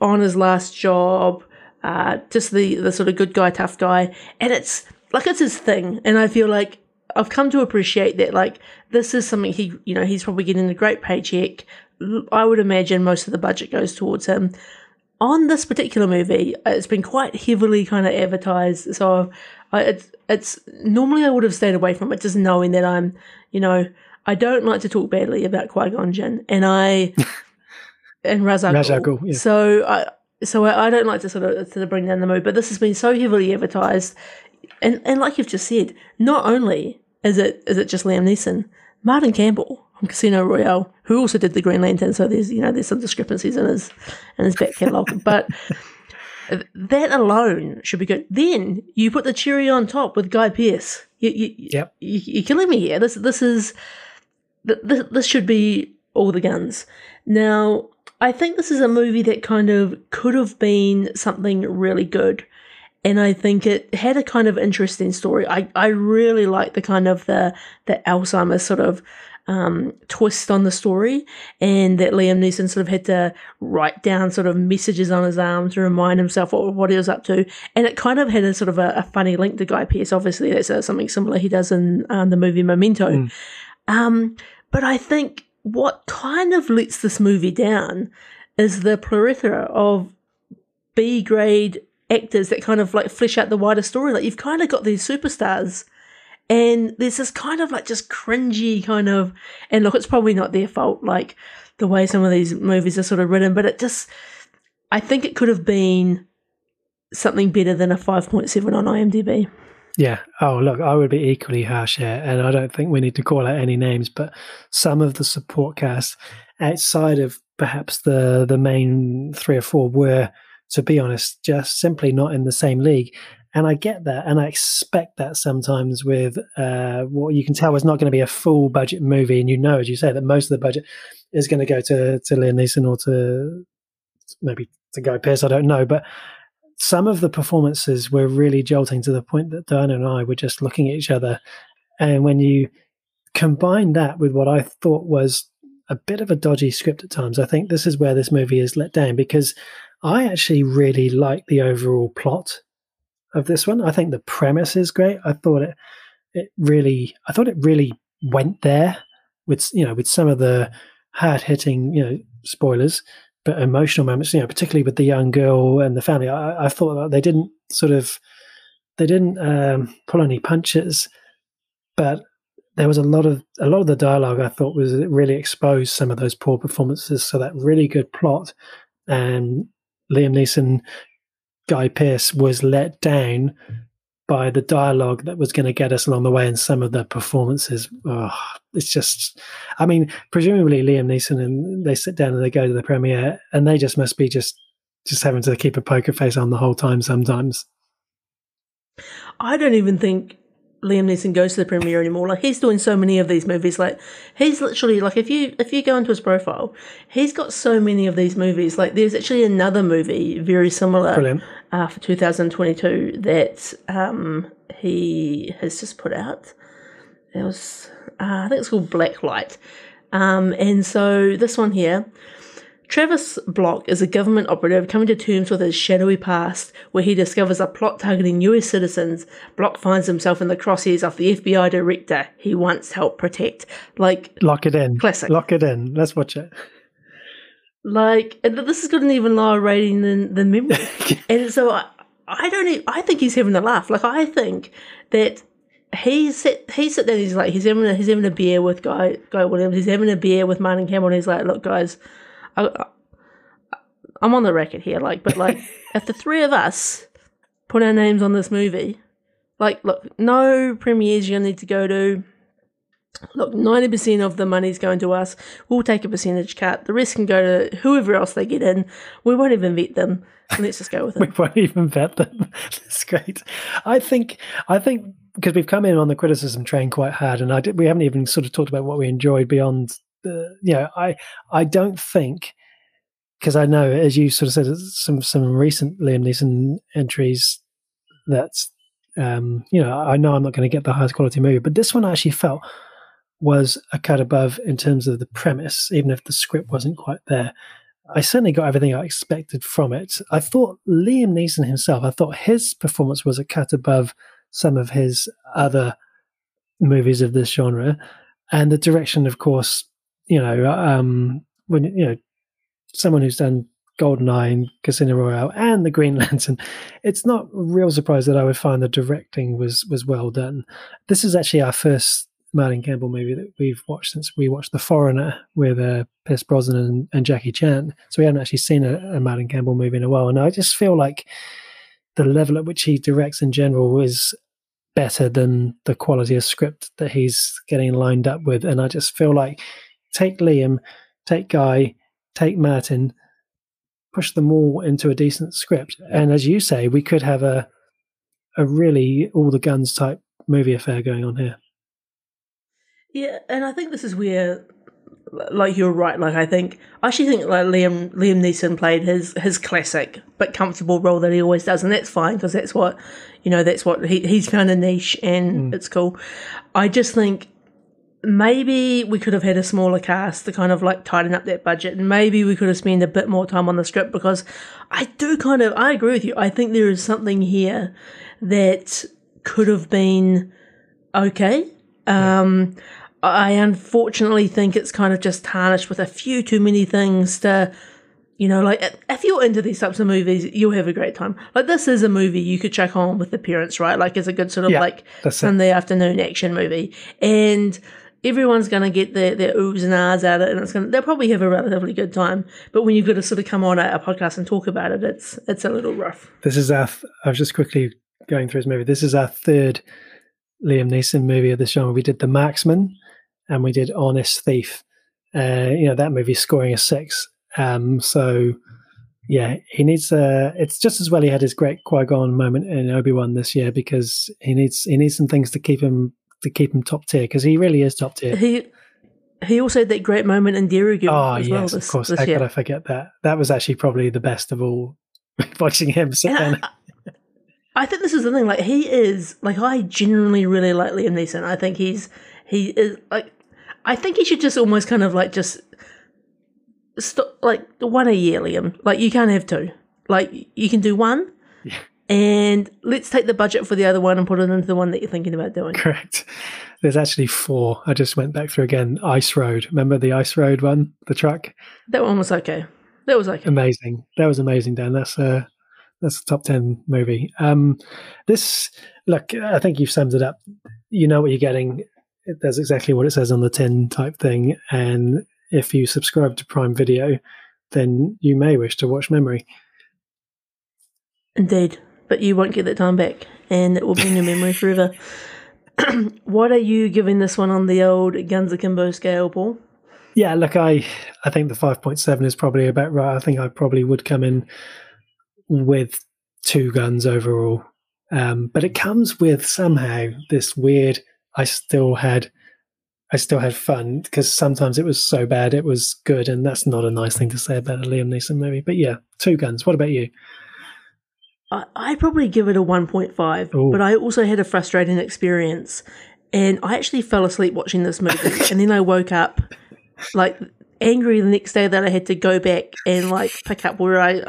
on his last job, uh, just the, the sort of good guy, tough guy. And it's like it's his thing. And I feel like I've come to appreciate that, like, this is something he, you know, he's probably getting a great paycheck. I would imagine most of the budget goes towards him. On this particular movie, it's been quite heavily kind of advertised. So I, it's, it's normally I would have stayed away from it, just knowing that I'm, you know, I don't like to talk badly about Qui Gon Jinn, and I and Ra's al Ra's al Ghul, yeah. So I so I, I don't like to sort of to bring down the mood, but this has been so heavily advertised, and and like you've just said, not only is it is it just Liam Neeson, Martin Campbell Casino Royale, who also did the Green Lantern, so there's you know there's some discrepancies in his in his back catalogue, but. That alone should be good. Then you put the cherry on top with Guy Pearce. You, you, Yep. you, you're killing me here. This this is this, this should be all the guns. Now, I think this is a movie that kind of could have been something really good. And I think it had a kind of interesting story. I, I really like the kind of the the Alzheimer's sort of um, twist on the story, and that Liam Neeson sort of had to write down sort of messages on his arm to remind himself what, what he was up to. And it kind of had a sort of a, a funny link to Guy Pearce. Obviously, that's uh, something similar he does in um, the movie Memento. Mm. Um, but I think what kind of lets this movie down is the plethora of B grade actors that kind of like flesh out the wider story. Like you've kind of got these superstars, and there's this kind of like just cringy kind of. And look, it's probably not their fault, like the way some of these movies are sort of written, but it just. I think it could have been something better than a 5.7 on IMDb. Yeah. Oh, look, I would be equally harsh here, and I don't think we need to call out any names, but some of the support cast outside of perhaps the the main three or four were, to be honest, just simply not in the same league. And I get that, and I expect that sometimes with uh, what you can tell is not going to be a full budget movie, and you know, as you say, that most of the budget is going to go to to Liam Neeson or to maybe to Guy Pearce. I don't know, but some of the performances were really jolting to the point that Diana and I were just looking at each other. And when you combine that with what I thought was a bit of a dodgy script at times, I think this is where this movie is let down because I actually really like the overall plot of this one. I think the premise is great. I thought it it really I thought it really went there with you know with some of the hard hitting you know spoilers but emotional moments, you know, particularly with the young girl and the family. I, I thought that they didn't sort of they didn't um, pull any punches, but there was a lot of a lot of the dialogue I thought was really exposed some of those poor performances. So that really good plot and Liam Neeson, Guy Pearce was let down by the dialogue that was going to get us along the way and some of the performances. Oh, it's just, I mean, presumably Liam Neeson and they sit down and they go to the premiere and they just must be just just having to keep a poker face on the whole time sometimes. I don't even think Liam Neeson goes to the premiere anymore. Like he's doing so many of these movies. Like he's literally like if you if you go into his profile, he's got so many of these movies. Like there's actually another movie very similar Brilliant. Uh, for 2022 that um, he has just put out. It was uh, I think it's called Blacklight. Um, and so this one here, Travis Block is a government operative coming to terms with his shadowy past, where he discovers a plot targeting US citizens. Block finds himself in the crosshairs of the FBI director he once helped protect. Like, Lock it in. Classic. Lock it in. Let's watch it. like and this has got an even lower rating than than Memory. and so I, I don't. Even, I think he's having a laugh. Like I think that he sit he sit there. He's like he's having a, he's having a beer with Guy Guy Williams. He's having a beer with Martin Campbell. And he's like, look, guys, I, I, I'm on the record here. Like, but like, if the three of us put our names on this movie, like, look, no premieres you're gonna need to go to. Look, ninety percent of the money's going to us. We'll take a percentage cut. The rest can go to whoever else they get in. We won't even vet them. Let's just go with it. We won't even vet them. That's great. I think. I think because we've come in on the criticism train quite hard, and I did, we haven't even sort of talked about what we enjoyed beyond the. You know, I I don't think because I know, as you sort of said, some some recent Liam Neeson entries. That's um, you know, I know I'm not going to get the highest quality movie, but this one I actually felt was a cut above in terms of the premise, even if the script wasn't quite there. I certainly got everything I expected from it. I thought Liam Neeson himself, I thought his performance was a cut above some of his other movies of this genre. And the direction, of course, you know, um, when, you know, someone who's done Goldeneye and Casino Royale and the Green Lantern, it's not a real surprise that I would find the directing was was well done. This is actually our first Martin Campbell movie that we've watched since we watched The Foreigner with uh, Pierce Brosnan and, and Jackie Chan. So we haven't actually seen a, a Martin Campbell movie in a while. And I just feel like the level at which he directs in general is better than the quality of script that he's getting lined up with. And I just feel like take Liam, take Guy, take Martin, push them all into a decent script. And as you say, we could have a a really all the guns type movie affair going on here. Yeah, and I think this is where, like you're right. Like I think I actually think like Liam Liam Neeson played his his classic but comfortable role that he always does, and that's fine because that's what you know. That's what he he's found a niche, and mm. it's cool. I just think maybe we could have had a smaller cast to kind of like tighten up that budget and maybe we could have spent a bit more time on the script because I do kind of I agree with you. I think there is something here that could have been okay. Um, I unfortunately think it's kind of just tarnished with a few too many things to, you know, like if you're into these types of movies, you'll have a great time. Like this is a movie you could check on with the parents, right? Like it's a good sort of yeah, like Sunday it. afternoon action movie, and everyone's going to get their, their oohs and ahs out of it, and it's going to, they'll probably have a relatively good time. But when you've got to sort of come on a, a podcast and talk about it, it's it's a little rough. This is our. I was just quickly going through his movie. This is our third Liam Neeson movie of this genre. We did The Marksman and we did Honest Thief. Uh, you know, that movie scoring a six. Um, so, yeah, he needs. Uh, it's just as well he had his great Qui Gon moment in Obi Wan this year because he needs he needs some things to keep him to keep him top tier because he really is top tier. He he also had that great moment in Derry Girls oh, as yes, well. This, of course, how could I forget that? That was actually probably the best of all. watching him sit down. I think this is the thing. Like he is like I genuinely really like Liam Neeson. I think he's he is like I think you should just almost kind of like just stop like one a year, Liam. Like you can't have two. Like you can do one. Yeah. And let's take the budget for the other one and put it into the one that you're thinking about doing. Correct. There's actually four. I just went back through again. Ice Road. Remember the Ice Road one, the truck? That one was okay. That was okay. Amazing. That was amazing, Dan. That's uh that's a top 10 movie. Um, this, look, I think you've summed it up. You know what you're getting. It does exactly what it says on the tin type thing. And if you subscribe to Prime Video, then you may wish to watch Memory. Indeed, but you won't get that time back, and it will be in your memory forever. what are you giving this one on the old Guns Akimbo scale, Paul? Yeah, look, I I think the five point seven is probably about right. I think I probably would come in with two guns overall. Um, but it comes with somehow this weird. I still had, I still had fun because sometimes it was so bad it was good, and that's not a nice thing to say about a Liam Neeson movie. But yeah, two guns. What about you? I, I probably give it a one point five, but I also had a frustrating experience, and I actually fell asleep watching this movie, and then I woke up like angry the next day that I had to go back and like pick up where I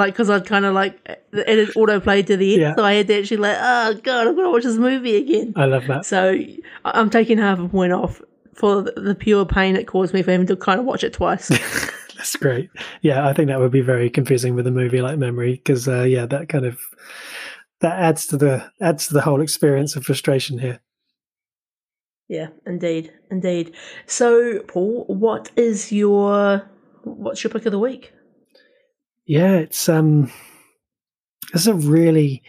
like because I'd kind of like it had auto played to the end, yeah. so I had to actually like, oh god, I'm gonna watch this movie again. I love that. So I'm taking half a point off for the pure pain it caused me for having to kind of watch it twice. That's great. Yeah, I think that would be very confusing with a movie like Memory because uh, yeah, that kind of that adds to the adds to the whole experience of frustration here. Yeah, indeed, indeed. So, Paul, what is your what's your pick of the week? Yeah, it's um, it's a really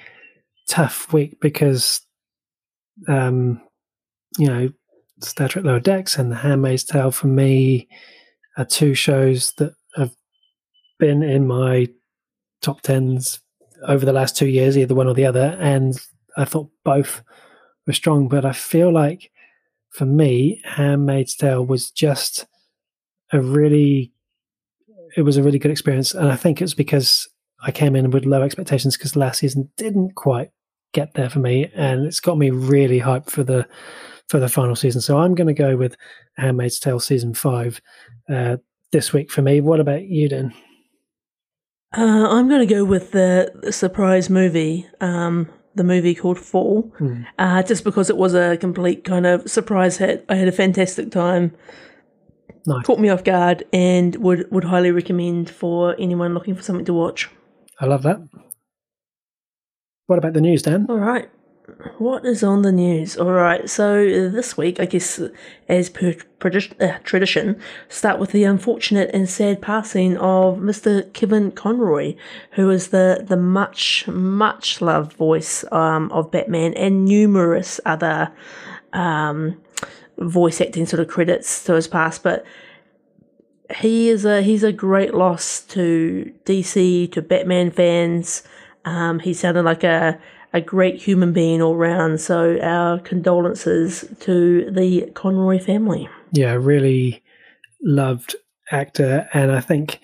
tough week because um, you know, Star Trek Lower Decks and The Handmaid's Tale for me are two shows that have been in my top tens over the last two years, either one or the other, and I thought both were strong. But I feel like for me, Handmaid's Tale was just a really it was a really good experience, and I think it's because I came in with low expectations because last season didn't quite get there for me, and it's got me really hyped for the for the final season. So I'm going to go with Handmaid's Tale season five uh, this week for me. What about you, Dan? Uh, I'm going to go with the, the surprise movie, um, the movie called Fall, mm. uh, just because it was a complete kind of surprise hit. I had a fantastic time. Nice. Caught me off guard and would, would highly recommend for anyone looking for something to watch. I love that. What about the news, Dan? All right. What is on the news? All right, so this week, I guess, as per uh, tradition, start with the unfortunate and sad passing of Mr. Kevin Conroy, who is the, the much, much loved voice um, of Batman and numerous other um, voice acting sort of credits to his past. But he is a he's a great loss to DC, to Batman fans. Um, he sounded like a a great human being all round. So our condolences to the Conroy family. Yeah, really loved actor, and I think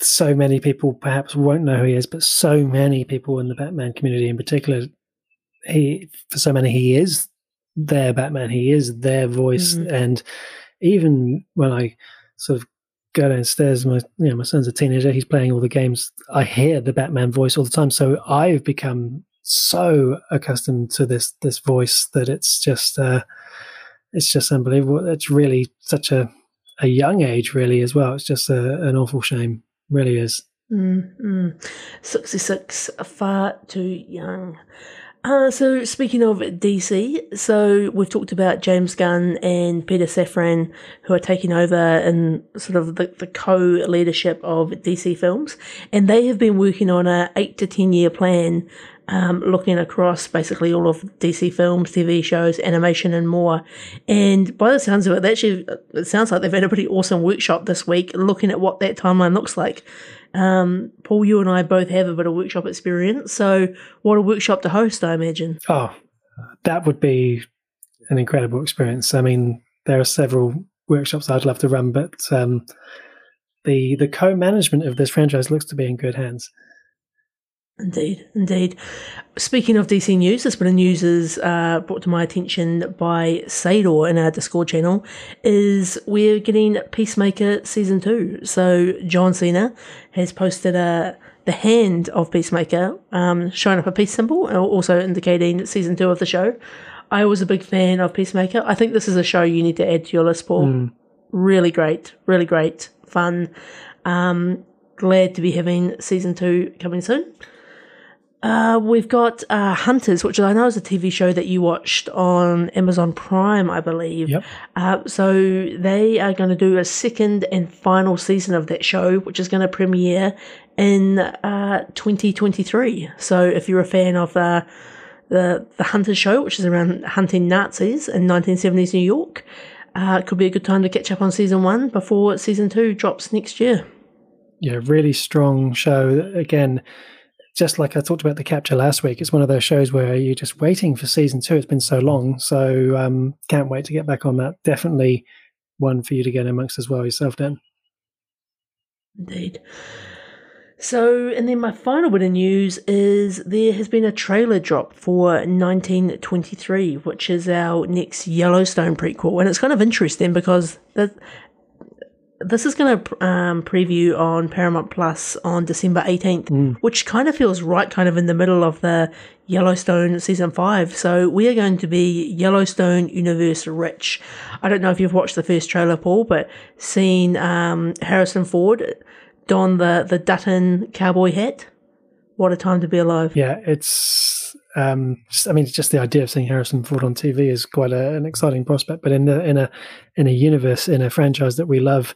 so many people perhaps won't know who he is, but so many people in the Batman community, in particular, he for so many he is their Batman. He is their voice, mm-hmm. and even when I sort of go downstairs. My you know my son's a teenager. He's playing all the games. I hear the Batman voice all the time. So I've become so accustomed to this this voice that it's just uh, it's just unbelievable. It's really such a a young age, really as well. It's just a, an awful shame, really is. Mm-hmm. 66, far too young. Uh, so speaking of DC, so we've talked about James Gunn and Peter Safran, who are taking over in sort of the, the co-leadership of DC films, and they have been working on a eight to ten year plan um, looking across basically all of DC films, TV shows, animation, and more. And by the sounds of it, they actually, it sounds like they've had a pretty awesome workshop this week looking at what that timeline looks like. Um, Paul, you and I both have a bit of workshop experience. So, what a workshop to host, I imagine. Oh, that would be an incredible experience. I mean, there are several workshops I'd love to run, but um, the the co-management of this franchise looks to be in good hands. Indeed, indeed. Speaking of DC news, this bit of news is uh, brought to my attention by Sador in our Discord channel. Is we're getting Peacemaker season two. So John Cena has posted a the hand of Peacemaker, um, showing up a peace symbol, also indicating season two of the show. I was a big fan of Peacemaker. I think this is a show you need to add to your list, Paul. Mm. Really great, really great, fun. Um, glad to be having season two coming soon. Uh, we've got uh, Hunters, which I know is a TV show that you watched on Amazon Prime, I believe. Yep. Uh, so they are going to do a second and final season of that show, which is going to premiere in uh, 2023. So if you're a fan of the the the Hunters show, which is around hunting Nazis in 1970s New York, uh, it could be a good time to catch up on season one before season two drops next year. Yeah, really strong show. Again just like I talked about the capture last week, it's one of those shows where you're just waiting for season two. It's been so long, so um, can't wait to get back on that. Definitely one for you to get amongst as well yourself, Dan. Indeed. So, and then my final bit of news is there has been a trailer drop for 1923, which is our next Yellowstone prequel. And it's kind of interesting because that this is going to um, preview on Paramount Plus on December 18th, mm. which kind of feels right, kind of in the middle of the Yellowstone season five. So we are going to be Yellowstone universe rich. I don't know if you've watched the first trailer, Paul, but seen um, Harrison Ford don the, the Dutton cowboy hat, what a time to be alive. Yeah, it's um, I mean, just the idea of seeing Harrison Ford on TV is quite a, an exciting prospect. But in the in a in a universe in a franchise that we love,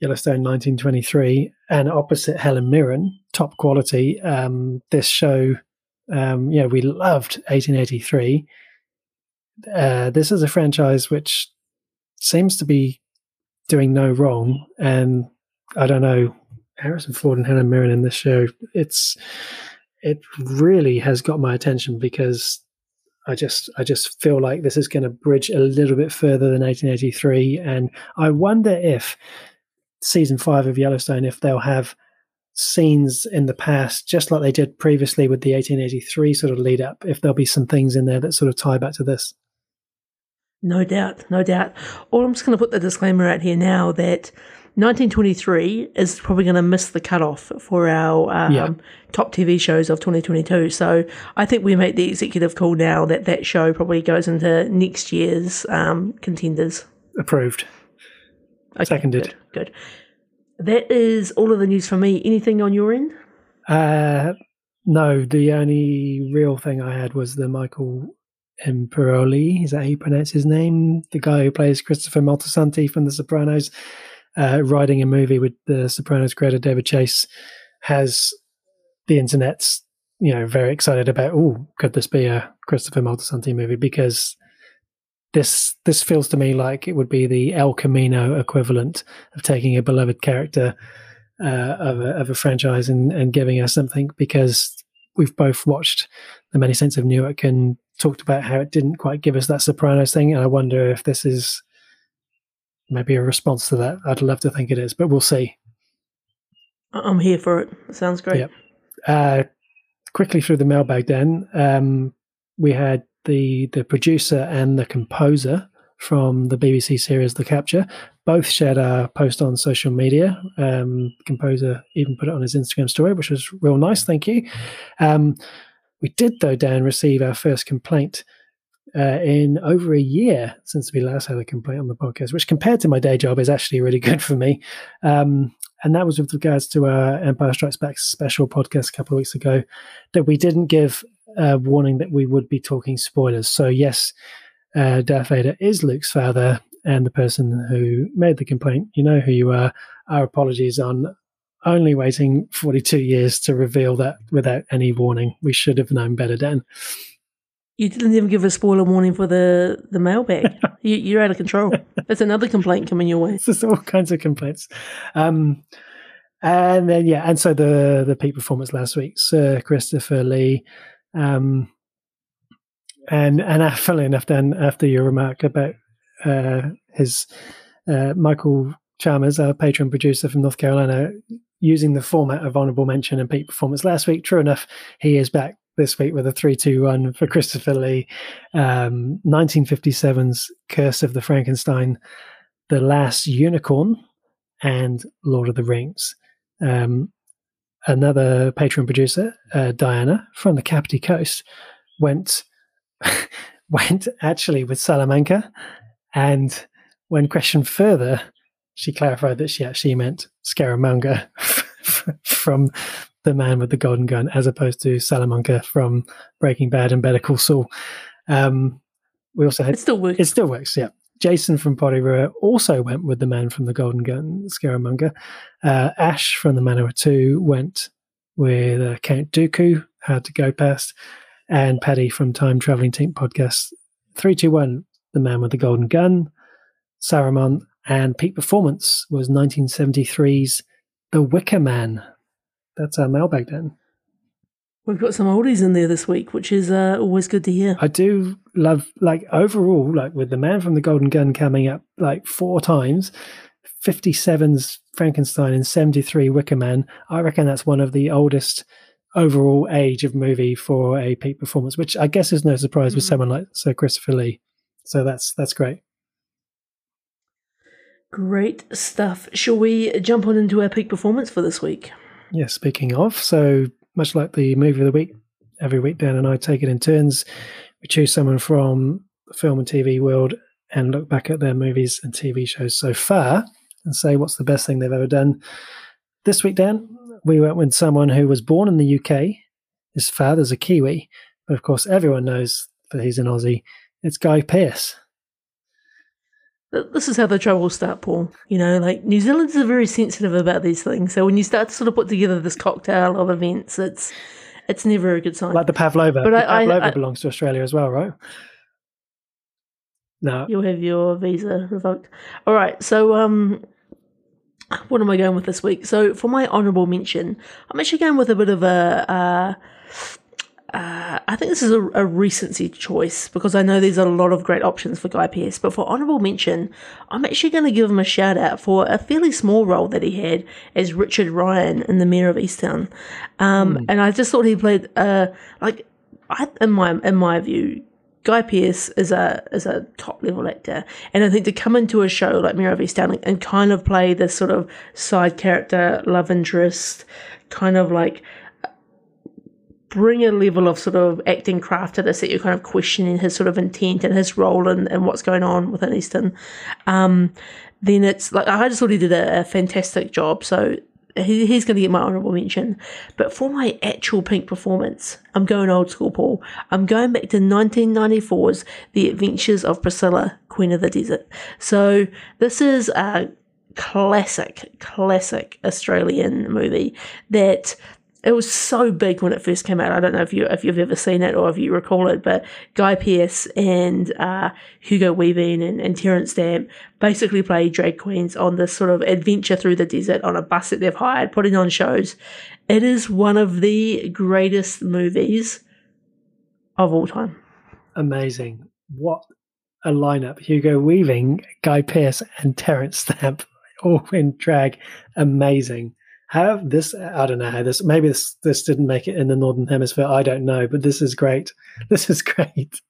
Yellowstone 1923, and opposite Helen Mirren, top quality. Um, this show, um, yeah, we loved 1883. Uh, this is a franchise which seems to be doing no wrong, and I don't know Harrison Ford and Helen Mirren in this show. It's it really has got my attention because I just I just feel like this is going to bridge a little bit further than 1883, and I wonder if season five of Yellowstone if they'll have scenes in the past, just like they did previously with the 1883 sort of lead up. If there'll be some things in there that sort of tie back to this. No doubt, no doubt. Or I'm just going to put the disclaimer out here now that 1923 is probably going to miss the cutoff for our um, yeah. top TV shows of 2022. So I think we make the executive call now that that show probably goes into next year's um, contenders. Approved. Okay, Seconded. Good, good. That is all of the news for me. Anything on your end? Uh, no, the only real thing I had was the Michael Imperioli. Is that how you pronounce his name? The guy who plays Christopher Moltisanti from The Sopranos, uh, writing a movie with the Sopranos creator David Chase, has the internet's you know very excited about. Oh, could this be a Christopher Moltisanti movie? Because this this feels to me like it would be the El Camino equivalent of taking a beloved character uh, of, a, of a franchise and, and giving us something because we've both watched The Many Saints of Newark and talked about how it didn't quite give us that Sopranos thing. And I wonder if this is maybe a response to that. I'd love to think it is, but we'll see. I'm here for it. Sounds great. Yep. Uh, quickly through the mailbag, then um, we had the the producer and the composer from the BBC series The Capture. Both shared a post on social media. Um, the composer even put it on his Instagram story, which was real nice. Thank you. Um, we did, though, Dan, receive our first complaint uh, in over a year since we last had a complaint on the podcast, which compared to my day job is actually really good for me. Um, and that was with regards to our Empire Strikes Back special podcast a couple of weeks ago that we didn't give a warning that we would be talking spoilers. So, yes, uh, Darth Vader is Luke's father, and the person who made the complaint, you know who you are. Our apologies on only waiting 42 years to reveal that without any warning. We should have known better, Dan. You didn't even give a spoiler warning for the the mailbag. you, you're out of control. That's another complaint coming your way. There's all kinds of complaints. Um, and then yeah, and so the the peak performance last week, Sir Christopher Lee, um, and and uh, funnily enough, then after your remark about uh, his uh, Michael Chalmers, our patron producer from North Carolina, using the format of honourable mention and peak performance last week. True enough, he is back this week with a 3 2 1 for Christopher Lee. Um, 1957's Curse of the Frankenstein, The Last Unicorn, and Lord of the Rings. Um, another patron producer, uh, Diana from the Kapiti Coast, went went actually with Salamanca, and when questioned further, she clarified that she actually meant Scaramanga from the man with the golden gun, as opposed to Salamanca from Breaking Bad and Better Call Saul. Um, we also had it still works. It still works, yeah. Jason from Porirua also went with the man from the golden gun, Scaramanga. Uh, Ash from the Manor 2 went with uh, Count Dooku, Hard to Go Past, and Paddy from Time Traveling Team Podcast. 321, The Man with the Golden Gun, Saruman, and peak performance was 1973's The Wicker Man. That's our mailbag then. We've got some oldies in there this week, which is uh, always good to hear. I do love, like, overall, like, with The Man from the Golden Gun coming up, like, four times, 57's Frankenstein and 73 Wicker Man, I reckon that's one of the oldest overall age of movie for a peak performance, which I guess is no surprise mm-hmm. with someone like Sir Christopher Lee. So that's that's great. Great stuff. Shall we jump on into our peak performance for this week? Yeah, speaking of, so much like the movie of the week, every week Dan and I take it in turns. We choose someone from the film and TV world and look back at their movies and TV shows so far and say what's the best thing they've ever done. This week, Dan, we went with someone who was born in the UK. His father's a Kiwi, but of course, everyone knows that he's an Aussie. It's Guy Pearce this is how the troubles start, Paul. You know, like New Zealanders are very sensitive about these things. So when you start to sort of put together this cocktail of events, it's it's never a good sign. Like the Pavlova. But the I, Pavlova I, I, belongs to Australia as well, right? No. You'll have your visa revoked. All right. So um what am I going with this week? So for my honourable mention, I'm actually going with a bit of a uh, uh, I think this is a, a, recency choice because I know there's a lot of great options for Guy Pearce. But for honourable mention, I'm actually going to give him a shout out for a fairly small role that he had as Richard Ryan in The Mare of Easttown. Um, mm. And I just thought he played, uh, like, I, in my in my view, Guy Pearce is a is a top level actor, and I think to come into a show like Mare of Easttown and kind of play this sort of side character, love interest, kind of like bring a level of sort of acting craft to this that you're kind of questioning his sort of intent and his role and, and what's going on within Easttown, um, then it's like I just thought he did a, a fantastic job. So he, he's going to get my honourable mention. But for my actual peak performance, I'm going old school, Paul. I'm going back to 1994's The Adventures of Priscilla, Queen of the Desert. So this is a classic, classic Australian movie that it was so big when it first came out. I don't know if you if you've ever seen it or if you recall it, but Guy Pearce and uh, Hugo Weaving and, and Terence Stamp basically play drag queens on this sort of adventure through the desert on a bus that they've hired, putting on shows. It is one of the greatest movies of all time. Amazing! What a lineup! Hugo Weaving, Guy Pearce, and Terence Stamp all in drag. Amazing how this i don't know how this maybe this this didn't make it in the northern hemisphere i don't know but this is great. This is great.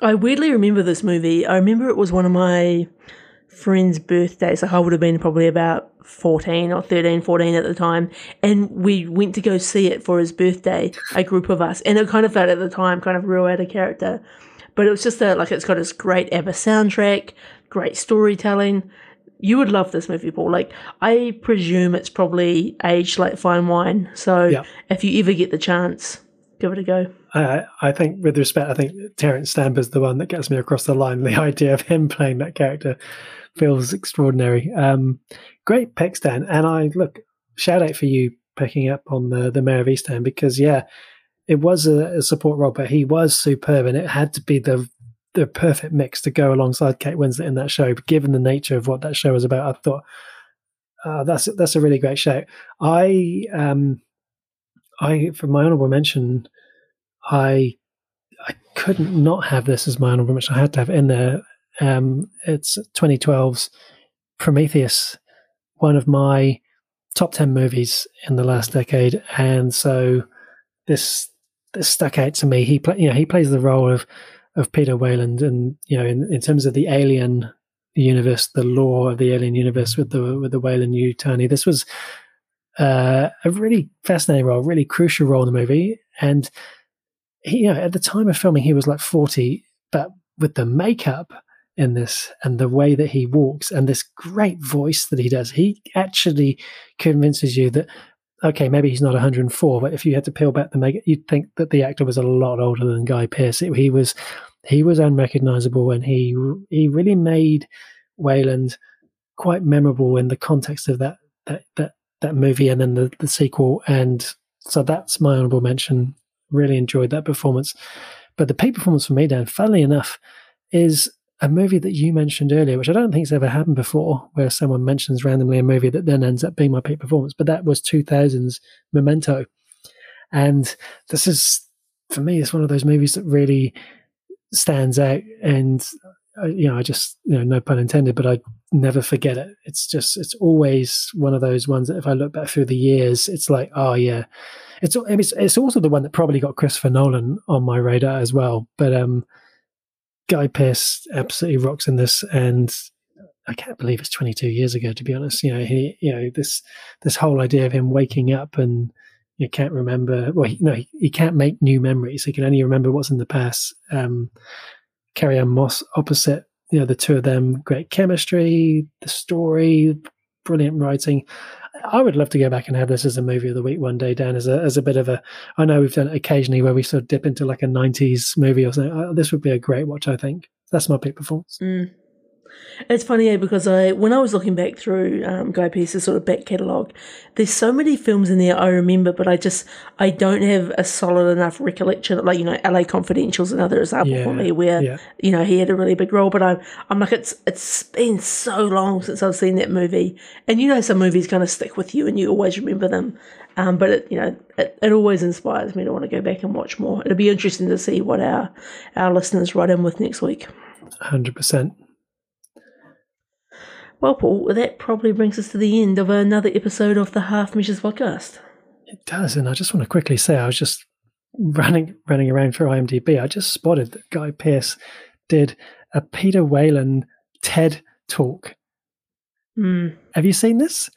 I weirdly remember this movie. I remember it was one of my friend's birthdays so i would have been probably about 14 or 13 14 at the time and we went to go see it for his birthday a group of us and it kind of felt at the time kind of real out of character. But it was just like it's got this great ABBA soundtrack great storytelling you would love this movie, Paul. Like, I presume it's probably aged like fine wine. So yeah. if you ever get the chance, give it a go. I, I think, with respect, I think Terence Stamp is the one that gets me across the line. The idea of him playing that character feels extraordinary. Um, great pick, Stan. And I look, shout out for you picking up on the the Mare of Easttown because, yeah, it was a, a support role, but he was superb, and it had to be the the perfect mix to go alongside Kate Winslet in that show. But given the nature of what that show was about, I thought uh, that's that's a really great show. I um, I for my honorable mention, I I couldn't not have this as my honorable mention. I had to have it in there. Um, it's 2012's Prometheus, one of my top ten movies in the last decade, and so this this stuck out to me. He play, you know he plays the role of of Peter Weyland, and you know, in, in terms of the alien universe, the lore of the alien universe with the with the Weyland-Yutani, this was uh, a really fascinating role, really crucial role in the movie. And he, you know, at the time of filming, he was like forty, but with the makeup in this and the way that he walks and this great voice that he does, he actually convinces you that okay, maybe he's not 104, but if you had to peel back the makeup, you'd think that the actor was a lot older than Guy Pearce. He was he was unrecognizable, and he he really made Weyland quite memorable in the context of that that that that movie and then the, the sequel. And so that's my honorable mention. Really enjoyed that performance. But the peak performance for me, Dan, funnily enough, is a movie that you mentioned earlier, which I don't think has ever happened before, where someone mentions randomly a movie that then ends up being my peak performance. But that was 2000's Memento. And this is, for me, it's one of those movies that really stands out. And, uh, you know, I just, you know, no pun intended, but I never forget it. It's just, it's always one of those ones that if I look back through the years, it's like, oh, yeah. It's, it's, it's also the one that probably got Christopher Nolan on my radar as well. But, um, Guy Pearce absolutely rocks in this, and I can't believe it's 22 years ago. To be honest, you know, he, you know, this this whole idea of him waking up and you can't remember. Well, he, no, he, he can't make new memories. He can only remember what's in the past. Um, Carrie-Anne Moss opposite, you know, the two of them, great chemistry, the story, brilliant writing. I would love to go back and have this as a movie of the week one day, Dan, as a as a bit of a. I know we've done it occasionally where we sort of dip into like a '90s movie or something. Uh, this would be a great watch, I think. That's my pick performance. Mm. It's funny, yeah, because I when I was looking back through um, Guy Pearce's sort of back catalogue, there's so many films in there I remember, but I just I don't have a solid enough recollection. Like you know, L.A. Confidential is another example yeah, for me where yeah. you know he had a really big role, but I'm I'm like it's it's been so long since I've seen that movie, and you know some movies kind of stick with you and you always remember them. Um, but it, you know, it, it always inspires me to want to go back and watch more. It'll be interesting to see what our our listeners write in with next week. Hundred percent. Well, Paul, that probably brings us to the end of another episode of the Half Measures podcast. It does, and I just want to quickly say I was just running running around for IMDb. I just spotted that Guy Pearce did a Peter Weyland TED talk. Mm. Have you seen this?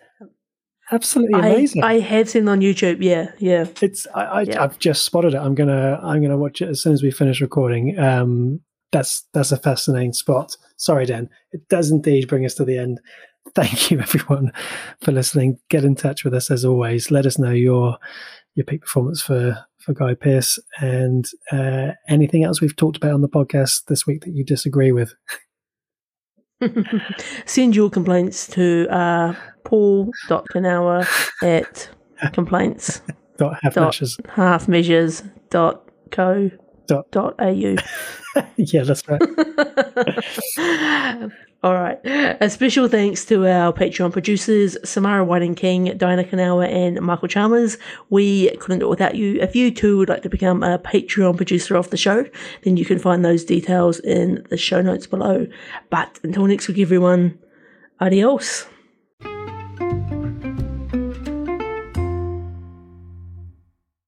Absolutely amazing. I, I have seen it on YouTube. Yeah, yeah. It's I, I have just spotted it. I'm gonna I'm gonna watch it as soon as we finish recording. Um, that's that's a fascinating spot. Sorry, Dan. It does indeed bring us to the end. thank you everyone for listening. Get in touch with us as always. Let us know your your peak performance for for Guy Pearce and uh, anything else we've talked about on the podcast this week that you disagree with. Send your complaints to uh, paul.canower at complaints dot half dot measures. half measures dot co Dot. dot au. yeah, that's right. All right. A special thanks to our Patreon producers, Samara Whiting King, Diana Kanawa, and Michael Chalmers. We couldn't do it without you. If you too would like to become a Patreon producer of the show, then you can find those details in the show notes below. But until next week, everyone, adios.